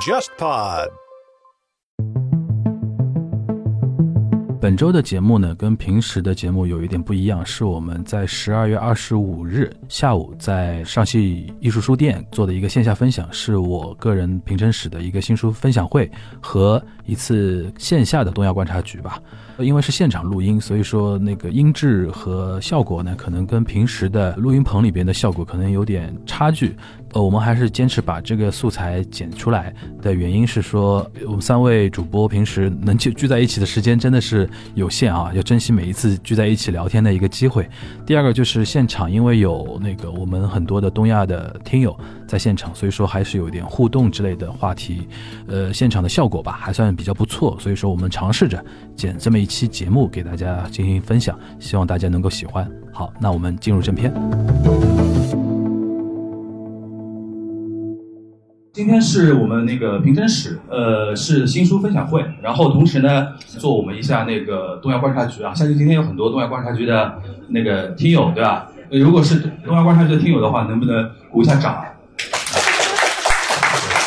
JustPod。本周的节目呢，跟平时的节目有一点不一样，是我们在十二月二十五日下午在上戏艺术书店做的一个线下分享，是我个人平成史的一个新书分享会和一次线下的东亚观察局吧。因为是现场录音，所以说那个音质和效果呢，可能跟平时的录音棚里边的效果可能有点差距。呃，我们还是坚持把这个素材剪出来的原因是说，我们三位主播平时能聚聚在一起的时间真的是有限啊，要珍惜每一次聚在一起聊天的一个机会。第二个就是现场，因为有那个我们很多的东亚的听友在现场，所以说还是有点互动之类的话题。呃，现场的效果吧还算比较不错，所以说我们尝试着剪这么一期节目给大家进行分享，希望大家能够喜欢。好，那我们进入正片。今天是我们那个评真史，呃，是新书分享会，然后同时呢，做我们一下那个东亚观察局啊，相信今天有很多东亚观察局的那个听友，对吧？如果是东亚观察局的听友的话，能不能鼓一下掌？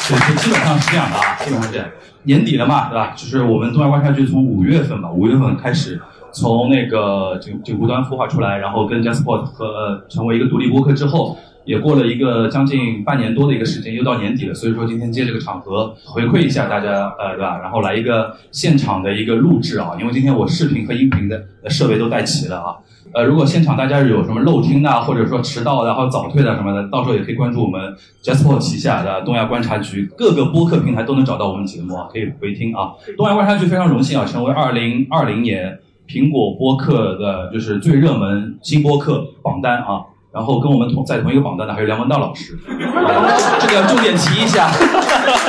对，就基本上是这样的啊，基本上是这样。年底了嘛，对吧？就是我们东亚观察局从五月份吧，五月份开始，从那个景景湖端孵化出来，然后跟 JustPod 和成为一个独立播客之后。也过了一个将近半年多的一个时间，又到年底了，所以说今天借这个场合回馈一下大家，呃，对吧？然后来一个现场的一个录制啊，因为今天我视频和音频的设备都带齐了啊。呃，如果现场大家有什么漏听的，或者说迟到的，或早退的什么的，到时候也可以关注我们 JustPod 旗下的东亚观察局，各个播客平台都能找到我们节目啊，可以回听啊。东亚观察局非常荣幸啊，成为二零二零年苹果播客的就是最热门新播客榜单啊。然后跟我们同在同一个榜单的还有梁文道老师，这个重点提一下，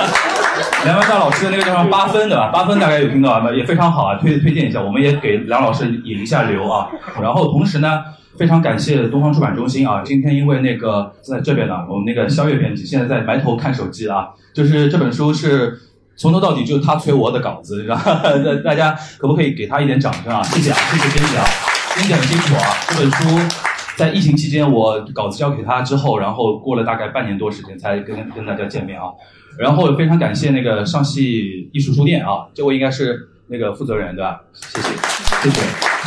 梁文道老师的那个叫什么八分对吧？八分大概有听到啊，也非常好啊，推推荐一下，我们也给梁老师引一下流啊。然后同时呢，非常感谢东方出版中心啊，今天因为那个在这边呢，我们那个肖月编辑现在在埋头看手机啊，就是这本书是从头到底就是他催我的稿子，然后 大家可不可以给他一点掌声啊？谢谢啊，谢谢编辑啊，编辑很清楚啊，这本书。在疫情期间，我稿子交给他之后，然后过了大概半年多时间才跟跟大家见面啊。然后非常感谢那个上戏艺术书店啊，这位应该是那个负责人对吧？谢谢，谢谢，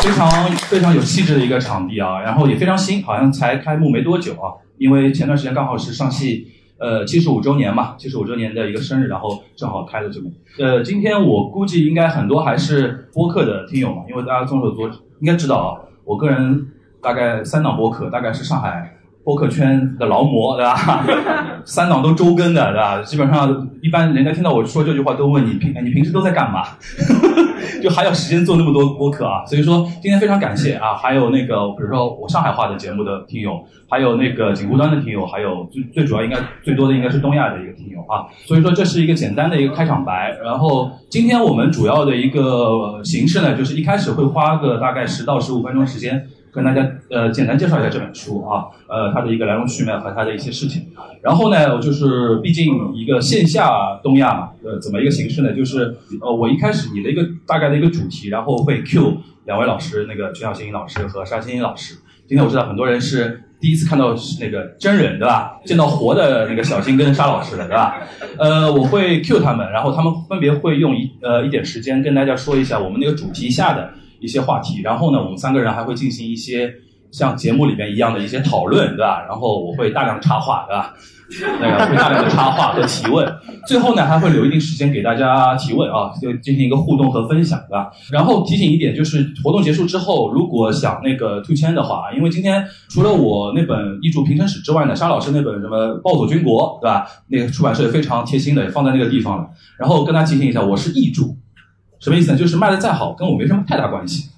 非常非常有气质的一个场地啊。然后也非常新，好像才开幕没多久啊。因为前段时间刚好是上戏呃七十五周年嘛，七十五周年的一个生日，然后正好开了这么。呃，今天我估计应该很多还是播客的听友嘛，因为大家众所周知应该知道啊，我个人。大概三档播客，大概是上海播客圈的劳模，对吧？三档都周更的，对吧？基本上一般人家听到我说这句话，都问你平你平时都在干嘛？就还有时间做那么多播客啊？所以说今天非常感谢啊！还有那个比如说我上海话的节目的听友，还有那个景湖端的听友，还有最最主要应该最多的应该是东亚的一个听友啊。所以说这是一个简单的一个开场白。然后今天我们主要的一个形式呢，就是一开始会花个大概十到十五分钟时间。跟大家呃简单介绍一下这本书啊，呃它的一个来龙去脉和它的一些事情。然后呢，就是毕竟一个线下东亚嘛，呃怎么一个形式呢？就是呃我一开始拟了一个大概的一个主题，然后会 Q 两位老师，那个全小新老师和沙欣欣老师。今天我知道很多人是第一次看到那个真人对吧？见到活的那个小新跟沙老师的对吧？呃我会 Q 他们，然后他们分别会用一呃一点时间跟大家说一下我们那个主题下的。一些话题，然后呢，我们三个人还会进行一些像节目里边一样的一些讨论，对吧？然后我会大量插话，对吧？那个会大量的插话和提问，最后呢还会留一定时间给大家提问啊，就进行一个互动和分享，对吧？然后提醒一点，就是活动结束之后，如果想那个退签的话，因为今天除了我那本《译著平成史》之外呢，沙老师那本什么《暴走军国》，对吧？那个出版社也非常贴心的，放在那个地方了。然后跟大家提醒一下，我是译著。什么意思呢？就是卖的再好，跟我没什么太大关系。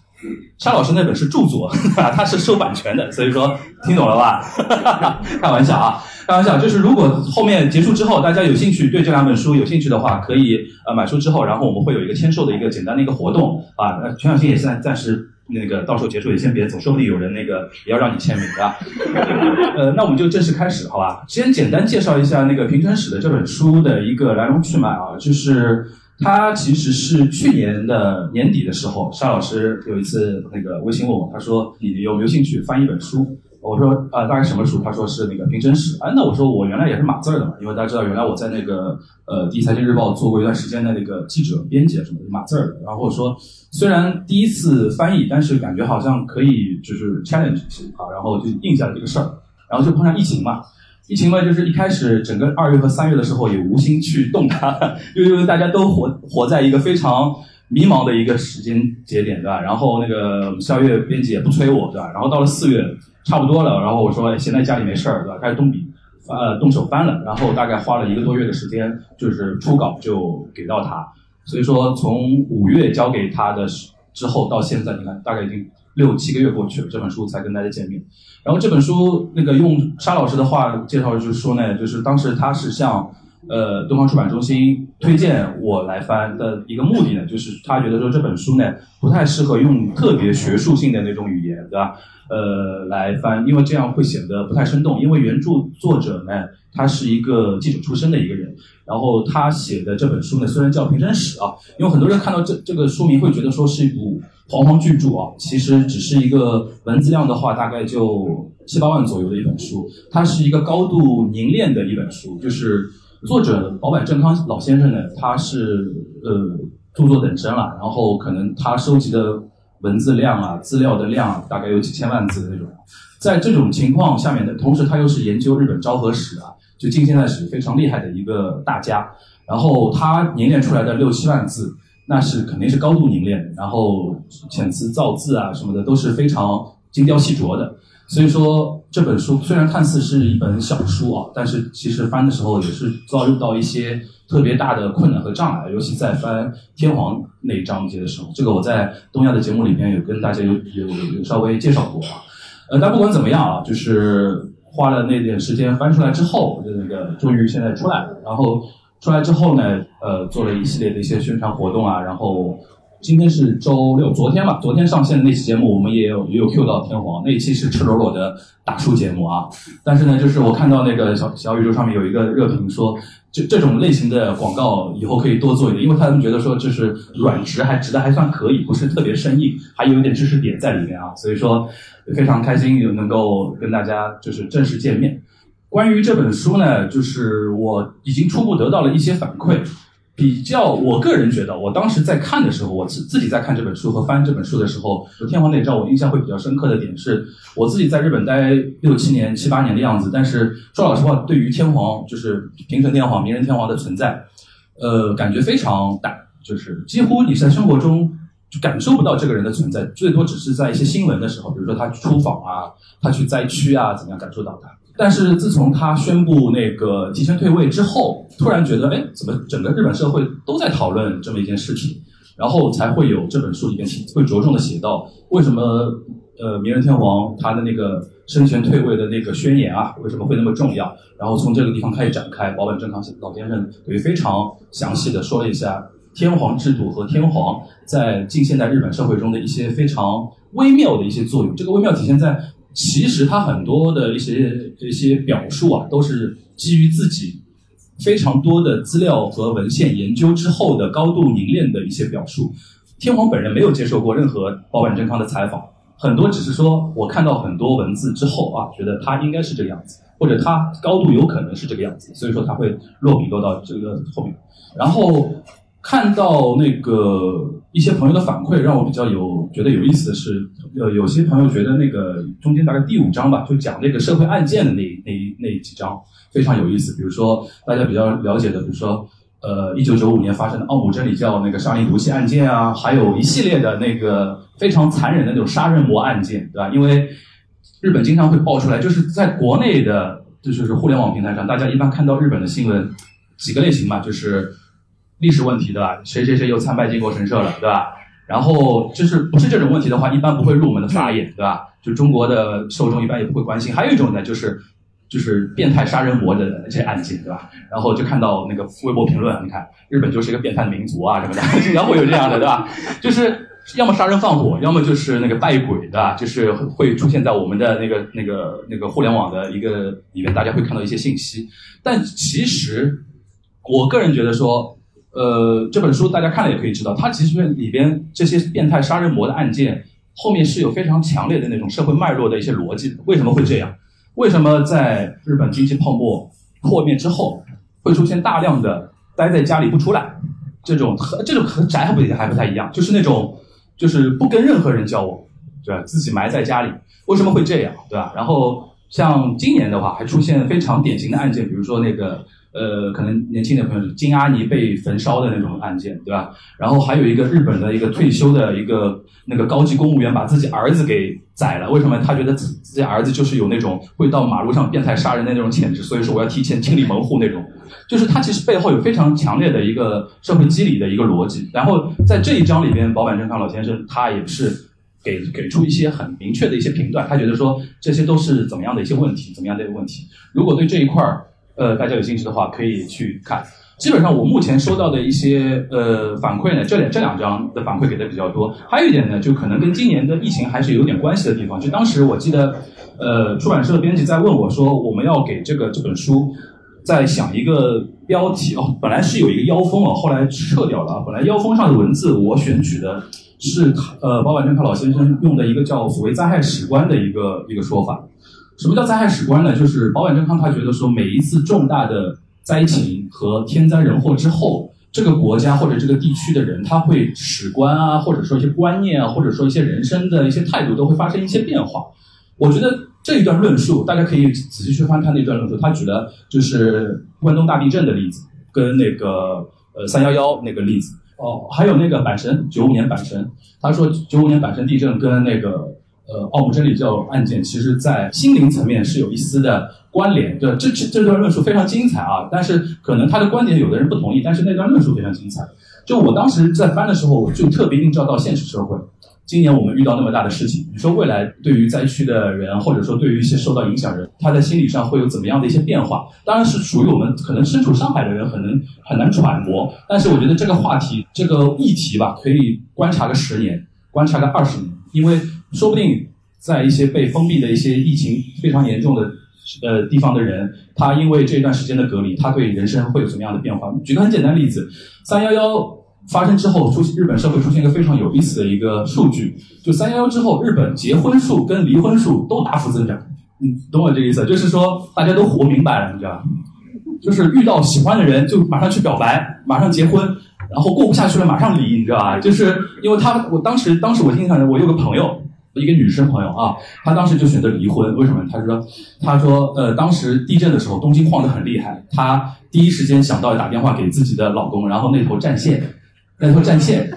沙老师那本是著作，他是收版权的，所以说听懂了吧？开玩笑啊，开玩笑。就是如果后面结束之后，大家有兴趣对这两本书有兴趣的话，可以呃买书之后，然后我们会有一个签售的一个简单的一个活动啊。那全小新也现在暂时那个到时候结束也先别走，说不定有人那个也 要让你签名的。呃，那我们就正式开始，好吧？先简单介绍一下那个《平成史》的这本书的一个来龙去脉啊，就是。他其实是去年的年底的时候，沙老师有一次那个微信问我，他说：“你有没有兴趣翻一本书？”我说啊、大概什么书？他说是那个《平成史》。哎，那我说我原来也是码字儿的嘛，因为大家知道原来我在那个呃《第一财经日报》做过一段时间的那个记者、编辑什么的，码字儿的。然后我说虽然第一次翻译，但是感觉好像可以就是 challenge 一些啊，然后就应下了这个事儿。然后就碰上疫情嘛，疫情嘛，就是一开始整个二月和三月的时候也无心去动它，因为大家都活活在一个非常迷茫的一个时间节点，对吧？然后那个肖月编辑也不催我，对吧？然后到了四月差不多了，然后我说、现在家里没事儿，对吧？开始动笔，呃，动手翻了，然后大概花了一个多月的时间，就是初稿就给到他，所以说从五月交给他的之后到现在，你看大概已经六七个月过去了，这本书才跟大家见面。然后这本书那个用沙老师的话介绍，就是说呢，就是当时他是向呃东方出版中心推荐我来翻的一个目的呢，就是他觉得说这本书呢不太适合用特别学术性的那种语言，对吧？呃，来翻，因为这样会显得不太生动。因为原著作者呢，他是一个记者出身的一个人，然后他写的这本书呢，虽然叫《平生史》啊，因为很多人看到这这个书名会觉得说是一部煌煌巨著啊，其实只是一个文字量的话，大概就七八万左右的一本书。它是一个高度凝练的一本书，就是作者保坂正康老先生呢，他是呃著作等身了，然后可能他收集的文字量啊、资料的量啊，大概有几千万字的那种。在这种情况下面的，同时他又是研究日本昭和史啊，就近现代史非常厉害的一个大家。然后他凝练出来的六七万字，那是肯定是高度凝练的。然后遣词造字啊什么的都是非常精雕细琢的。所以说这本书虽然看似是一本小书啊，但是其实翻的时候也是遭遇到一些特别大的困难和障碍，尤其在翻天皇那一章节的时候，这个我在东亚的节目里面有跟大家有有有稍微介绍过啊。呃，但不管怎么样啊，就是花了那点时间翻出来之后，那个终于现在出来了。然后出来之后呢，呃，做了一系列的一些宣传活动啊。然后今天是周六，昨天吧，昨天上线的那期节目，我们也有也有 Q 到天皇那一期是赤裸裸的打书节目啊。但是呢，就是我看到那个小小宇宙上面有一个热评说，这这种类型的广告以后可以多做一点，因为他们觉得说就是软直还直的还算可以，不是特别生硬，还有一点知识点在里面啊。所以说非常开心有能够跟大家就是正式见面。关于这本书呢，就是我已经初步得到了一些反馈。比较，我个人觉得，我当时在看的时候，我自自己在看这本书和翻这本书的时候，《天皇那招》我印象会比较深刻的点是，我自己在日本待六七年、七八年的样子，但是说老实话，对于天皇，就是平成天皇、明仁天皇的存在，呃，感觉非常淡，就是几乎你在生活中就感受不到这个人的存在，最多只是在一些新闻的时候，比如说他出访啊，他去灾区啊，怎么样感受到他。但是自从他宣布那个提前退位之后，突然觉得，哎，怎么整个日本社会都在讨论这么一件事情，然后才会有这本书里面会着重的写到为什么呃明仁天皇他的那个生前退位的那个宣言啊，为什么会那么重要？然后从这个地方开始展开，保本正康老先生等于非常详细的说了一下天皇制度和天皇在近现代日本社会中的一些非常微妙的一些作用。这个微妙体现在。其实他很多的一些一些表述啊，都是基于自己非常多的资料和文献研究之后的高度凝练的一些表述。天皇本人没有接受过任何保坂正康的采访，很多只是说我看到很多文字之后啊，觉得他应该是这个样子，或者他高度有可能是这个样子，所以说他会落笔落到这个后面。然后看到那个一些朋友的反馈，让我比较有觉得有意思的是，呃，有些朋友觉得那个中间大概第五章吧，就讲那个社会案件的那那那几章非常有意思。比如说大家比较了解的，比如说呃，一九九五年发生的奥姆真理教那个沙林毒气案件啊，还有一系列的那个非常残忍的那种杀人魔案件，对吧？因为日本经常会爆出来，就是在国内的，就是互联网平台上，大家一般看到日本的新闻几个类型嘛，就是。历史问题对吧？谁谁谁又参拜靖国神社了对吧？然后就是不是这种问题的话，一般不会入我们的法眼对吧？就中国的受众一般也不会关心。还有一种呢，就是就是变态杀人魔的这些案件对吧？然后就看到那个微博评论，你看日本就是一个变态的民族啊什么的，经常会有这样的对吧？就是要么杀人放火，要么就是那个拜鬼对吧？就是会出现在我们的那个那个那个互联网的一个里面，大家会看到一些信息。但其实我个人觉得说。呃，这本书大家看了也可以知道，它其实里边这些变态杀人魔的案件，后面是有非常强烈的那种社会脉络的一些逻辑。为什么会这样？为什么在日本经济泡沫破灭之后，会出现大量的待在家里不出来这种和这种和宅还不还不太一样，就是那种就是不跟任何人交往，对吧？自己埋在家里，为什么会这样，对吧？然后像今年的话，还出现非常典型的案件，比如说那个。呃，可能年轻的朋友，金阿尼被焚烧的那种案件，对吧？然后还有一个日本的一个退休的一个那个高级公务员，把自己儿子给宰了。为什么？他觉得自自己儿子就是有那种会到马路上变态杀人的那种潜质，所以说我要提前清理门户那种。就是他其实背后有非常强烈的一个社会机理的一个逻辑。然后在这一章里边，保坂正康老先生他也是给给出一些很明确的一些评断，他觉得说这些都是怎么样的一些问题，怎么样的一个问题。如果对这一块儿，呃，大家有兴趣的话可以去看。基本上我目前收到的一些呃反馈呢，这两这两张的反馈给的比较多。还有一点呢，就可能跟今年的疫情还是有点关系的地方。就当时我记得，呃，出版社的编辑在问我说，我们要给这个这本书在想一个标题哦。本来是有一个腰封哦，后来撤掉了。本来腰封上的文字我选取的是呃，保坂正康老先生用的一个叫所谓灾害史观的一个一个说法。什么叫灾害史观呢？就是保坂正康他觉得说，每一次重大的灾情和天灾人祸之后，这个国家或者这个地区的人，他会史观啊，或者说一些观念啊，或者说一些人生的一些态度，都会发生一些变化。我觉得这一段论述，大家可以仔细去翻看那段论述。他举了就是关东大地震的例子，跟那个呃三幺幺那个例子哦，还有那个阪神九五年阪神，他说九五年阪神地震跟那个。呃，奥姆真理教案件，其实在心灵层面是有一丝的关联。对，这这这段论述非常精彩啊！但是可能他的观点有的人不同意，但是那段论述非常精彩。就我当时在翻的时候，就特别映照到现实社会。今年我们遇到那么大的事情，你说未来对于灾区的人，或者说对于一些受到影响人，他在心理上会有怎么样的一些变化？当然是属于我们可能身处上海的人，可能很难揣摩。但是我觉得这个话题、这个议题吧，可以观察个十年，观察个二十年，因为。说不定在一些被封闭的一些疫情非常严重的呃地方的人，他因为这段时间的隔离，他对人生会有什么样的变化？举个很简单例子，三幺幺发生之后，出日本社会出现一个非常有意思的一个数据，就三幺幺之后，日本结婚数跟离婚数都大幅增长。你懂我这个意思？就是说大家都活明白了，你知道吧就是遇到喜欢的人就马上去表白，马上结婚，然后过不下去了马上离，你知道吧？就是因为他，我当时当时我印象中，我有个朋友。一个女生朋友啊，她当时就选择离婚，为什么？她说，她说，呃，当时地震的时候，东京晃得很厉害，她第一时间想到打电话给自己的老公，然后那头占线，那头占线，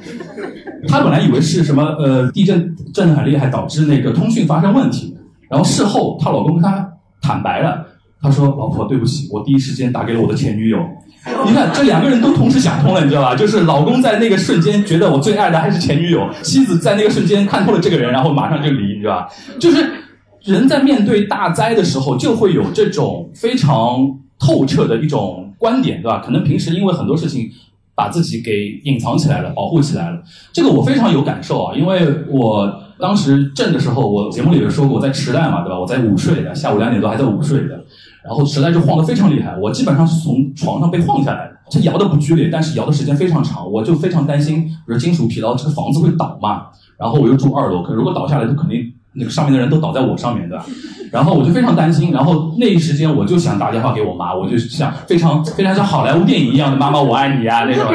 她本来以为是什么，呃，地震震得很厉害，导致那个通讯发生问题，然后事后她老公跟她坦白了，他说，老婆，对不起，我第一时间打给了我的前女友。你看，这两个人都同时想通了，你知道吧？就是老公在那个瞬间觉得我最爱的还是前女友，妻子在那个瞬间看透了这个人，然后马上就离，你知道吧？就是人在面对大灾的时候，就会有这种非常透彻的一种观点，对吧？可能平时因为很多事情把自己给隐藏起来了，保护起来了。这个我非常有感受啊，因为我当时震的时候，我节目里也说过，我在池袋嘛，对吧？我在午睡的，下午两点多还在午睡的。然后实在是晃得非常厉害，我基本上是从床上被晃下来的。它摇的不剧烈，但是摇的时间非常长，我就非常担心，比如金属疲劳，这个房子会倒嘛。然后我又住二楼，可如果倒下来，就肯定那个上面的人都倒在我上面，对吧？然后我就非常担心。然后那一时间，我就想打电话给我妈，我就想非常非常像好莱坞电影一样的“妈妈我爱你”啊那种，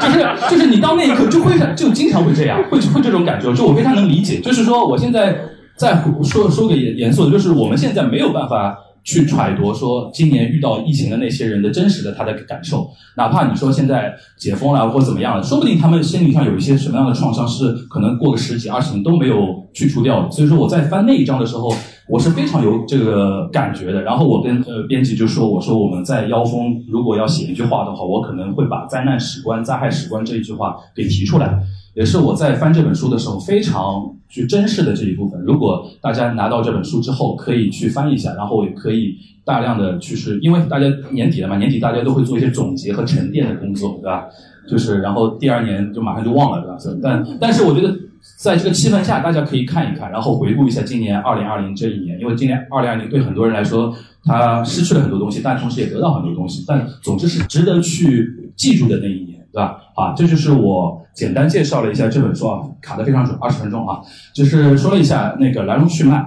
就是就是你到那一刻就会就经常会这样，会会这种感觉。就我非常能理解，就是说我现在在说说个严严肃的，就是我们现在没有办法。去揣度说今年遇到疫情的那些人的真实的他的感受，哪怕你说现在解封了或怎么样了，说不定他们心理上有一些什么样的创伤是可能过个十几二十年都没有去除掉的。所以说我在翻那一章的时候，我是非常有这个感觉的。然后我跟呃编辑就说，我说我们在腰封如果要写一句话的话，我可能会把灾难史观、灾害史观这一句话给提出来。也是我在翻这本书的时候非常去珍视的这一部分。如果大家拿到这本书之后，可以去翻一下，然后也可以大量的去是，因为大家年底了嘛，年底大家都会做一些总结和沉淀的工作，对吧？就是然后第二年就马上就忘了，对吧？但但是我觉得在这个气氛下，大家可以看一看，然后回顾一下今年二零二零这一年，因为今年二零二零对很多人来说，他失去了很多东西，但同时也得到很多东西，但总之是值得去记住的那一年。对吧？啊，这就是我简单介绍了一下这本书啊，卡的非常准，二十分钟啊，就是说了一下那个来龙去脉，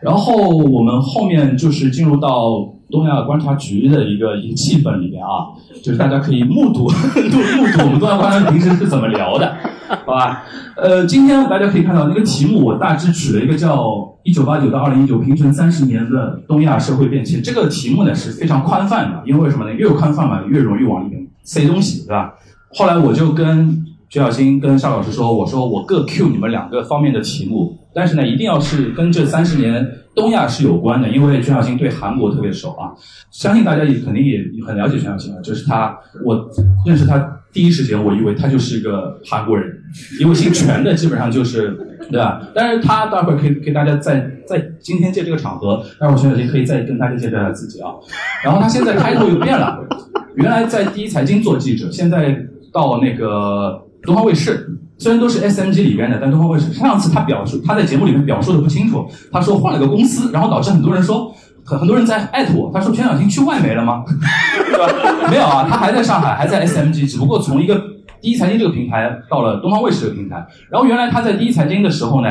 然后我们后面就是进入到东亚观察局的一个一个气氛里边啊，就是大家可以目睹目 目睹我们东亚观察平时是怎么聊的，好吧？呃，今天大家可以看到那个题目，我大致取了一个叫“一九八九到二零一九平成三十年的东亚社会变迁”。这个题目呢是非常宽泛的，因为什么呢？越宽泛嘛，越容易往里面塞东西，对吧？后来我就跟徐小新、跟邵老师说，我说我各 Q 你们两个方面的题目，但是呢，一定要是跟这三十年东亚是有关的，因为徐小新对韩国特别熟啊。相信大家也肯定也很了解徐小新啊，就是他，我认识他第一时间，我以为他就是一个韩国人，因为姓全的基本上就是对吧？但是他待会儿可以给大家在在今天借这个场合，待会儿全小新可以再跟大家介绍一下自己啊。然后他现在开头又变了，原来在第一财经做记者，现在。到那个东方卫视，虽然都是 SMG 里边的，但东方卫视上次他表述他在节目里面表述的不清楚，他说换了个公司，然后导致很多人说很很多人在艾特我，他说全小新去外媒了吗？对吧？没有啊，他还在上海，还在 SMG，只不过从一个第一财经这个平台到了东方卫视这个平台。然后原来他在第一财经的时候呢，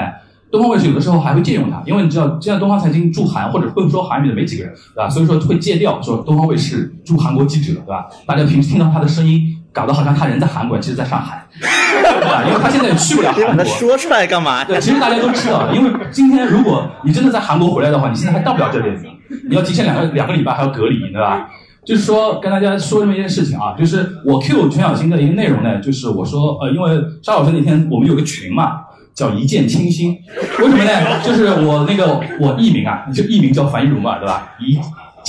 东方卫视有的时候还会借用他，因为你知道现在东方财经驻韩或者会说韩语的没几个人，对吧？所以说会借调说东方卫视驻韩国记者，对吧？大家平时听到他的声音。搞得好像他人在韩国，其实在上海，对吧？因为他现在也去不了韩国。说出来干嘛？对，其实大家都知道，因为今天如果你真的在韩国回来的话，你现在还到不了这边，你要提前两个两个礼拜还要隔离，对吧？就是说跟大家说这么一件事情啊，就是我 Q 全小新的一个内容呢，就是我说呃，因为沙老师那天我们有个群嘛，叫一见倾心，为什么呢？就是我那个我艺名啊，就艺名叫樊一茹嘛，对吧？一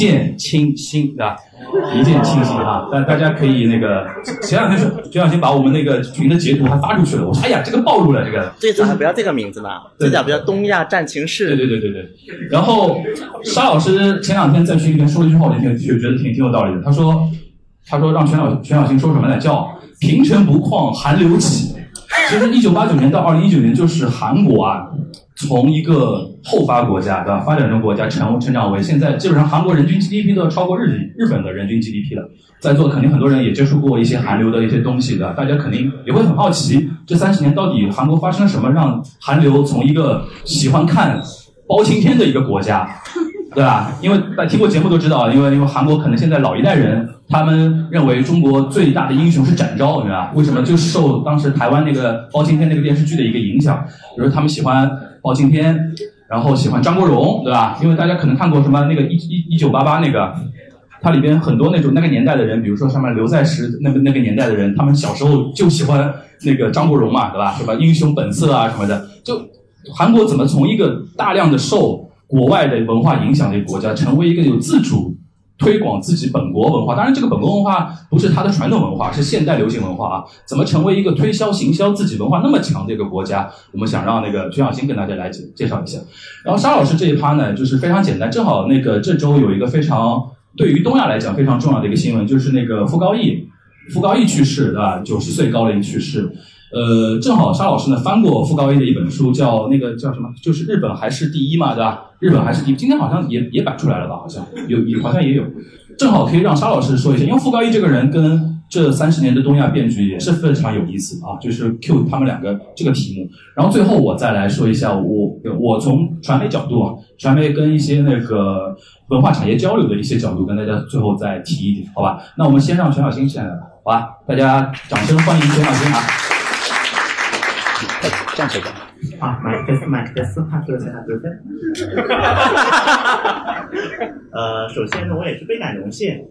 见倾心，对吧？一见倾心啊！但大家可以那个前两天是全小新把我们那个群的截图还发出去了。我说哎呀，这个暴露了这个。最早还不要这个名字呢，最早不叫东亚战情室。对对对对对。然后沙老师前两天在群里面说了一句话，我挺觉得挺挺有道理的。他说他说让全小全小新说什么呢？叫平城不旷寒流起。其实一九八九年到二零一九年就是韩国啊。从一个后发国家，对吧？发展中国家成成长为现在，基本上韩国人均 GDP 都要超过日日本的人均 GDP 了。在座肯定很多人也接触过一些韩流的一些东西的，大家肯定也会很好奇，这三十年到底韩国发生了什么，让韩流从一个喜欢看包青天的一个国家。对吧？因为大家听过节目都知道，因为因为韩国可能现在老一代人，他们认为中国最大的英雄是展昭，对吧？为什么？就是受当时台湾那个包青天那个电视剧的一个影响，比如他们喜欢包青天，然后喜欢张国荣，对吧？因为大家可能看过什么那个一一一九八八那个，它里边很多那种那个年代的人，比如说上面刘在石那个那个年代的人，他们小时候就喜欢那个张国荣嘛，对吧？什么英雄本色啊什么的，就韩国怎么从一个大量的受国外的文化影响的一个国家，成为一个有自主推广自己本国文化。当然，这个本国文化不是它的传统文化，是现代流行文化啊。怎么成为一个推销行销自己文化那么强的一个国家？我们想让那个全小新跟大家来介介绍一下。然后沙老师这一趴呢，就是非常简单，正好那个这周有一个非常对于东亚来讲非常重要的一个新闻，就是那个傅高义，傅高义去世，对吧？九十岁高龄去世。呃，正好沙老师呢翻过傅高义的一本书，叫那个叫什么？就是日本还是第一嘛，对吧？日本还是第一，今天好像也也摆出来了吧？好像有也好像也有，正好可以让沙老师说一下，因为傅高义这个人跟这三十年的东亚变局也是非常有意思啊，就是 Q 他们两个这个题目，然后最后我再来说一下我我从传媒角度啊，传媒跟一些那个文化产业交流的一些角度跟大家最后再提一点，好吧？那我们先让全小新先来吧，好吧？大家掌声欢迎全小新啊！这样可以吧？啊，麦克斯，麦克斯，哈德森，哈德森。呃，首先呢我也是倍感荣幸。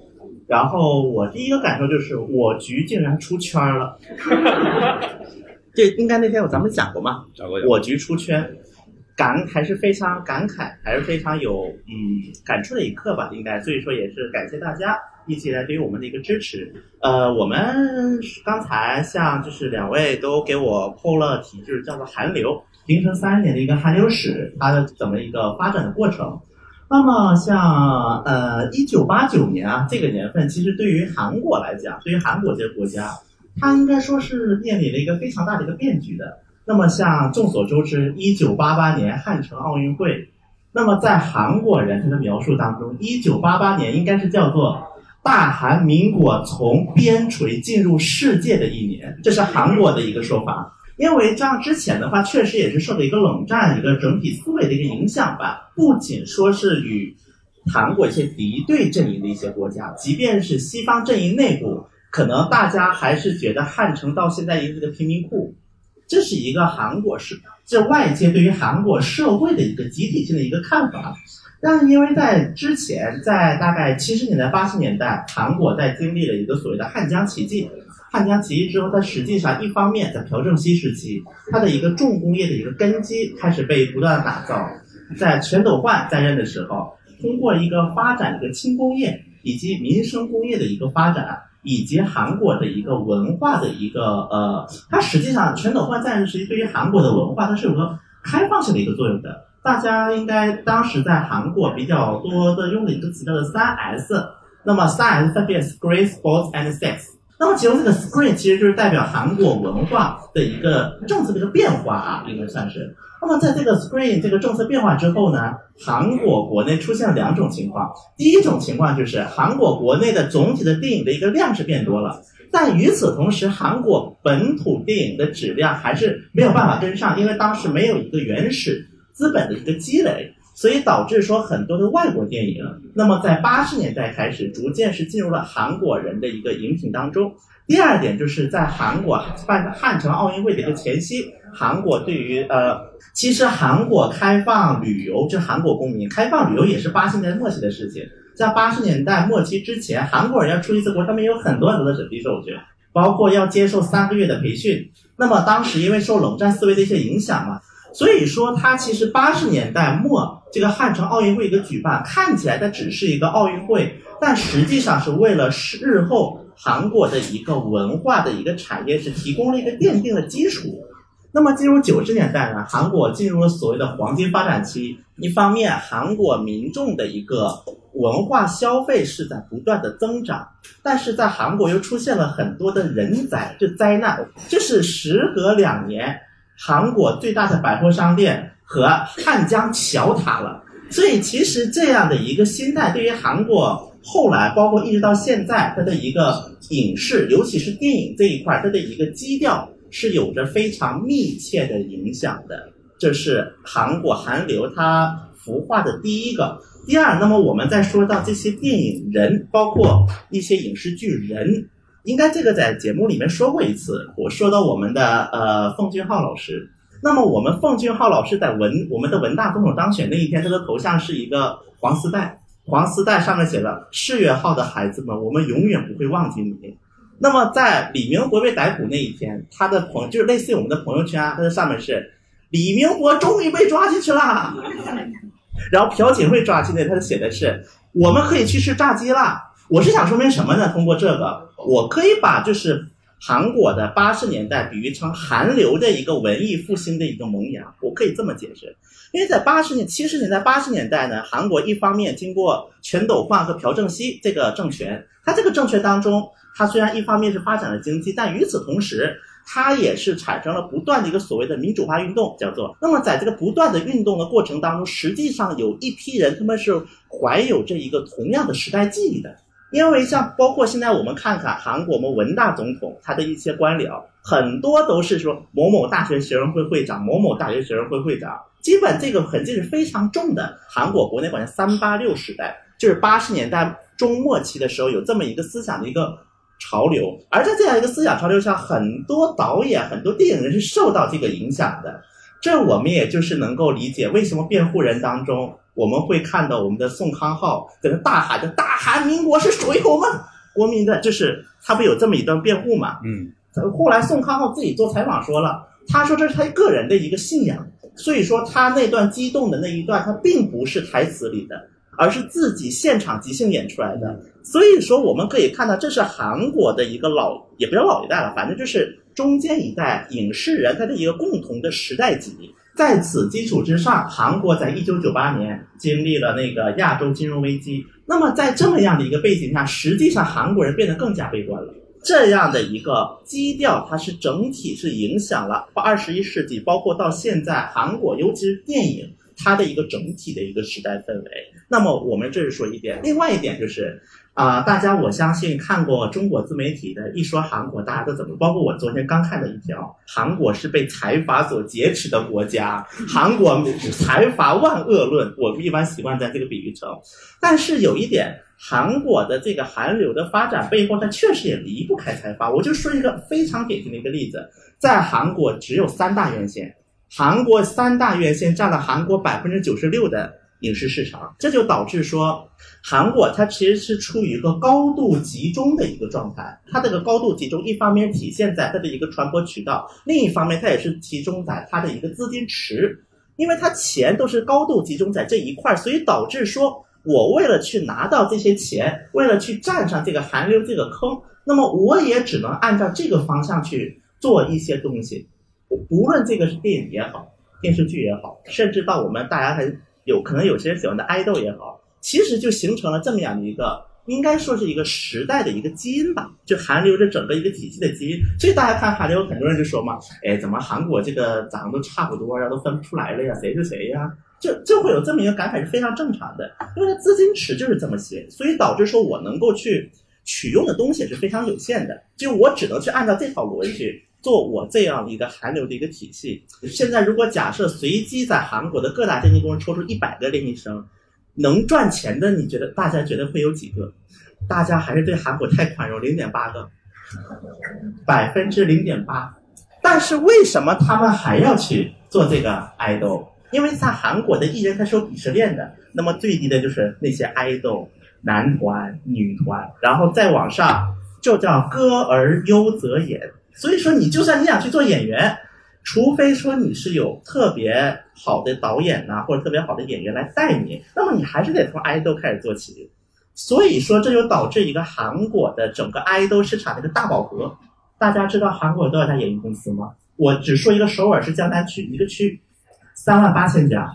然后我第一个感受就是我局竟然出圈了。这应该那天我咱们讲过嘛？讲过。我局出圈，感还是非常感慨，还是非常有嗯感触的一刻吧，应该。所以说也是感谢大家一起来对于我们的一个支持。呃，我们刚才像就是两位都给我剖了题，就是叫做韩流。形成三十年的一个韩流史，它的怎么一个发展的过程？那么像呃一九八九年啊这个年份，其实对于韩国来讲，对于韩国这个国家，它应该说是面临了一个非常大的一个变局的。那么像众所周知，一九八八年汉城奥运会，那么在韩国人他的描述当中，一九八八年应该是叫做大韩民国从边陲进入世界的一年，这是韩国的一个说法。因为这样之前的话，确实也是受到一个冷战一个整体思维的一个影响吧。不仅说是与韩国一些敌对阵营的一些国家，即便是西方阵营内部，可能大家还是觉得汉城到现在一个贫民窟，这是一个韩国是这外界对于韩国社会的一个集体性的一个看法。但因为在之前，在大概七十年代、八十年代，韩国在经历了一个所谓的汉江奇迹。汉江起义之后，它实际上一方面在朴正熙时期，它的一个重工业的一个根基开始被不断打造。在全斗焕在任的时候，通过一个发展一个轻工业以及民生工业的一个发展，以及韩国的一个文化的一个呃，它实际上全斗焕在任时期对于韩国的文化，它是有个开放性的一个作用的。大家应该当时在韩国比较多的用的一个词叫做三 S，那么三 S 分别 Screen、Sports and Sex。那么其中这个 screen 其实就是代表韩国文化的一个政策的一个变化啊，应该算是。那么在这个 screen 这个政策变化之后呢，韩国国内出现了两种情况。第一种情况就是韩国国内的总体的电影的一个量是变多了，但与此同时，韩国本土电影的质量还是没有办法跟上，因为当时没有一个原始资本的一个积累。所以导致说很多的外国电影，那么在八十年代开始，逐渐是进入了韩国人的一个饮品当中。第二点就是在韩国办汉城奥运会的一个前夕，韩国对于呃，其实韩国开放旅游，就韩国公民开放旅游也是八十年代末期的事情。在八十年代末期之前，韩国人要出一次国，他们有很多很多的审批手续，包括要接受三个月的培训。那么当时因为受冷战思维的一些影响嘛。所以说，它其实八十年代末这个汉城奥运会一个举办，看起来它只是一个奥运会，但实际上是为了日后韩国的一个文化的一个产业是提供了一个奠定的基础。那么进入九十年代呢，韩国进入了所谓的黄金发展期。一方面，韩国民众的一个文化消费是在不断的增长，但是在韩国又出现了很多的人灾，这灾难，就是时隔两年。韩国最大的百货商店和汉江桥塌了，所以其实这样的一个心态，对于韩国后来，包括一直到现在，它的一个影视，尤其是电影这一块，它的一个基调是有着非常密切的影响的。这是韩国韩流它孵化的第一个。第二，那么我们再说到这些电影人，包括一些影视剧人。应该这个在节目里面说过一次，我说到我们的呃奉俊昊老师。那么我们奉俊昊老师在文我们的文大总统当选那一天，他的头像是一个黄丝带，黄丝带上面写了“世越号的孩子们，我们永远不会忘记你”。那么在李明博被逮捕那一天，他的朋就是类似于我们的朋友圈啊，他的上面是“李明博终于被抓进去了”，然后朴槿惠抓进去，他写的是“我们可以去吃炸鸡了”。我是想说明什么呢？通过这个，我可以把就是韩国的八十年代比喻成韩流的一个文艺复兴的一个萌芽，我可以这么解释。因为在八十年、七十年代、八十年代呢，韩国一方面经过全斗焕和朴正熙这个政权，他这个政权当中，它虽然一方面是发展了经济，但与此同时，它也是产生了不断的一个所谓的民主化运动，叫做。那么在这个不断的运动的过程当中，实际上有一批人他们是怀有这一个同样的时代记忆的。因为像包括现在我们看看韩国我们文大总统他的一些官僚，很多都是说某某大学学生会会长，某某大学学生会会长，基本这个痕迹是非常重的。韩国国内管叫三八六时代，就是八十年代中末期的时候有这么一个思想的一个潮流，而在这样一个思想潮流下，很多导演、很多电影人是受到这个影响的。这我们也就是能够理解为什么辩护人当中。我们会看到我们的宋康昊在那大喊着“大韩民国是属于我们国民的”，就是他不有这么一段辩护嘛？嗯，后来宋康昊自己做采访说了，他说这是他个人的一个信仰，所以说他那段激动的那一段，他并不是台词里的，而是自己现场即兴演出来的。所以说我们可以看到，这是韩国的一个老，也不叫老一代了，反正就是中间一代影视人他的一个共同的时代记忆。在此基础之上，韩国在一九九八年经历了那个亚洲金融危机。那么在这么样的一个背景下，实际上韩国人变得更加悲观了。这样的一个基调，它是整体是影响了二十一世纪，包括到现在韩国，尤其是电影它的一个整体的一个时代氛围。那么我们这是说一点，另外一点就是。啊、大家我相信看过中国自媒体的，一说韩国，大家都怎么？包括我昨天刚看的一条，韩国是被财阀所劫持的国家，韩国财阀万恶论，我们一般习惯在这个比喻中。但是有一点，韩国的这个韩流的发展背后，它确实也离不开财阀。我就说一个非常典型的一个例子，在韩国只有三大院线，韩国三大院线占了韩国百分之九十六的影视市场，这就导致说，韩国它其实是处于一个高度集中的一个状态。它这个高度集中，一方面体现在它的一个传播渠道，另一方面它也是集中在它的一个资金池，因为它钱都是高度集中在这一块，所以导致说我为了去拿到这些钱，为了去站上这个韩流这个坑，那么我也只能按照这个方向去做一些东西。无论这个是电影也好，电视剧也好，甚至到我们大家很有可能有些人喜欢的爱豆也好，其实就形成了这么样的一个，应该说是一个时代的一个基因吧，就韩流这整个一个体系的基因。所以大家看韩流，很多人就说嘛，哎，怎么韩国这个长得都差不多呀，都分不出来了呀，谁是谁呀？就就会有这么一个感慨是非常正常的，因为它资金池就是这么些，所以导致说我能够去取用的东西是非常有限的，就我只能去按照这套逻辑去做我这样一个韩流的一个体系。现在如果假设随机在韩国的各大经纪公司抽出一百个练习生，能赚钱的，你觉得大家觉得会有几个？大家还是对韩国太宽容，零点八个，百分之零点八。但是为什么他们还要去做这个爱豆？因为在韩国的艺人他是有鄙视链的，那么最低的就是那些爱豆，男团、女团，然后再往上就叫歌而优则演。所以说，你就算你想去做演员，除非说你是有特别好的导演呐、或者特别好的演员来带你，那么你还是得从爱豆开始做起。所以说，这就导致一个韩国的整个爱豆市场的一个大饱和。大家知道韩国有多少家演艺公司吗？我只说一个首尔是江南区一个区，三万八千家。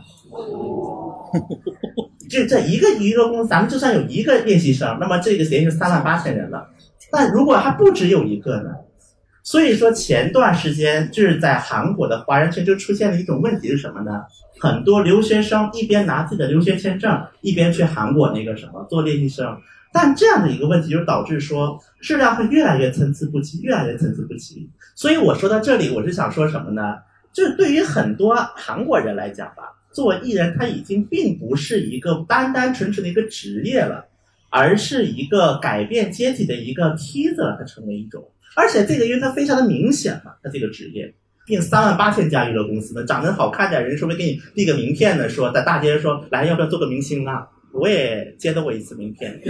这这一个娱乐公司，咱们就算有一个练习生，那么这个协议是三万八千人了。但如果还不只有一个呢？所以说前段时间就是在韩国的华人圈就出现了一种问题是什么呢？很多留学生一边拿自己的留学签证，一边去韩国那个什么做练习生。但这样的一个问题就导致说质量会越来越参差不齐，越来越参差不齐。所以我说到这里，我是想说什么呢？就是对于很多韩国人来讲吧，做艺人他已经并不是一个单单纯纯的一个职业了，而是一个改变阶级的一个梯子了，它成为一种。而且这个因为它非常的明显嘛，它这个职业，并三万八千家娱乐公司呢，长得好看点人说不定给你递个名片呢，说在大街上说来要不要做个明星啊？我也接到过一次名片。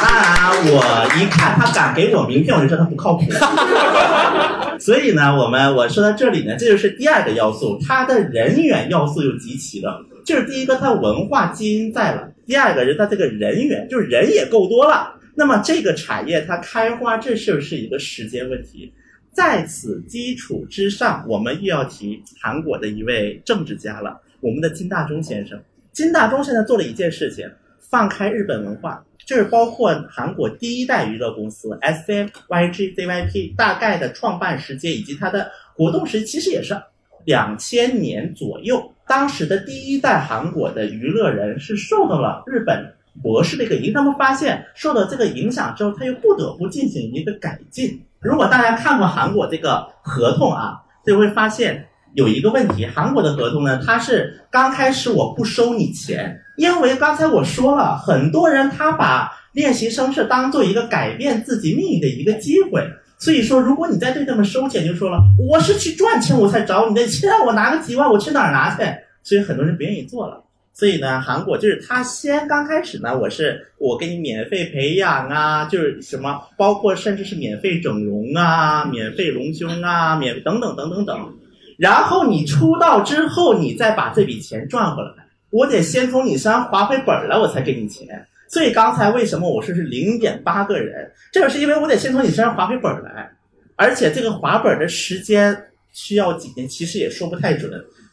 当然，我一看他敢给我名片，我就知道他不靠谱。所以呢，我们我说到这里呢，这就是第二个要素，他的人员要素又集齐了。就是第一个，他文化基因在了；第二个是它这个人员，就是人也够多了。那么这个产业它开花，这是不是一个时间问题？在此基础之上，我们又要提韩国的一位政治家了，我们的金大中先生。金大中现在做了一件事情，放开日本文化，就是包括韩国第一代娱乐公司 S M Y G Z Y P 大概的创办时间以及它的活动时，其实也是两千年左右。当时的第一代韩国的娱乐人是受到了日本博士的一个影响，他们发现受到这个影响之后，他又不得不进行一个改进。如果大家看过韩国这个合同啊，就会发现有一个问题：韩国的合同呢，它是刚开始我不收你钱，因为刚才我说了，很多人他把练习生是当做一个改变自己命运的一个机会。所以说，如果你再对他们收钱，就说了我是去赚钱我才找你的，现在我拿个几万，我去哪儿拿去？所以很多人不愿意做了。所以呢，韩国就是他先刚开始呢，我是我给你免费培养啊，就是什么，包括甚至是免费整容啊，免费隆胸啊，免等等等等等。然后你出道之后，你再把这笔钱赚回来，我得先从你身上划回本来，我才给你钱。所以刚才为什么我说是零点八个人，这个是因为我得先从你身上划回本儿来，而且这个划本儿的时间需要几年，其实也说不太准。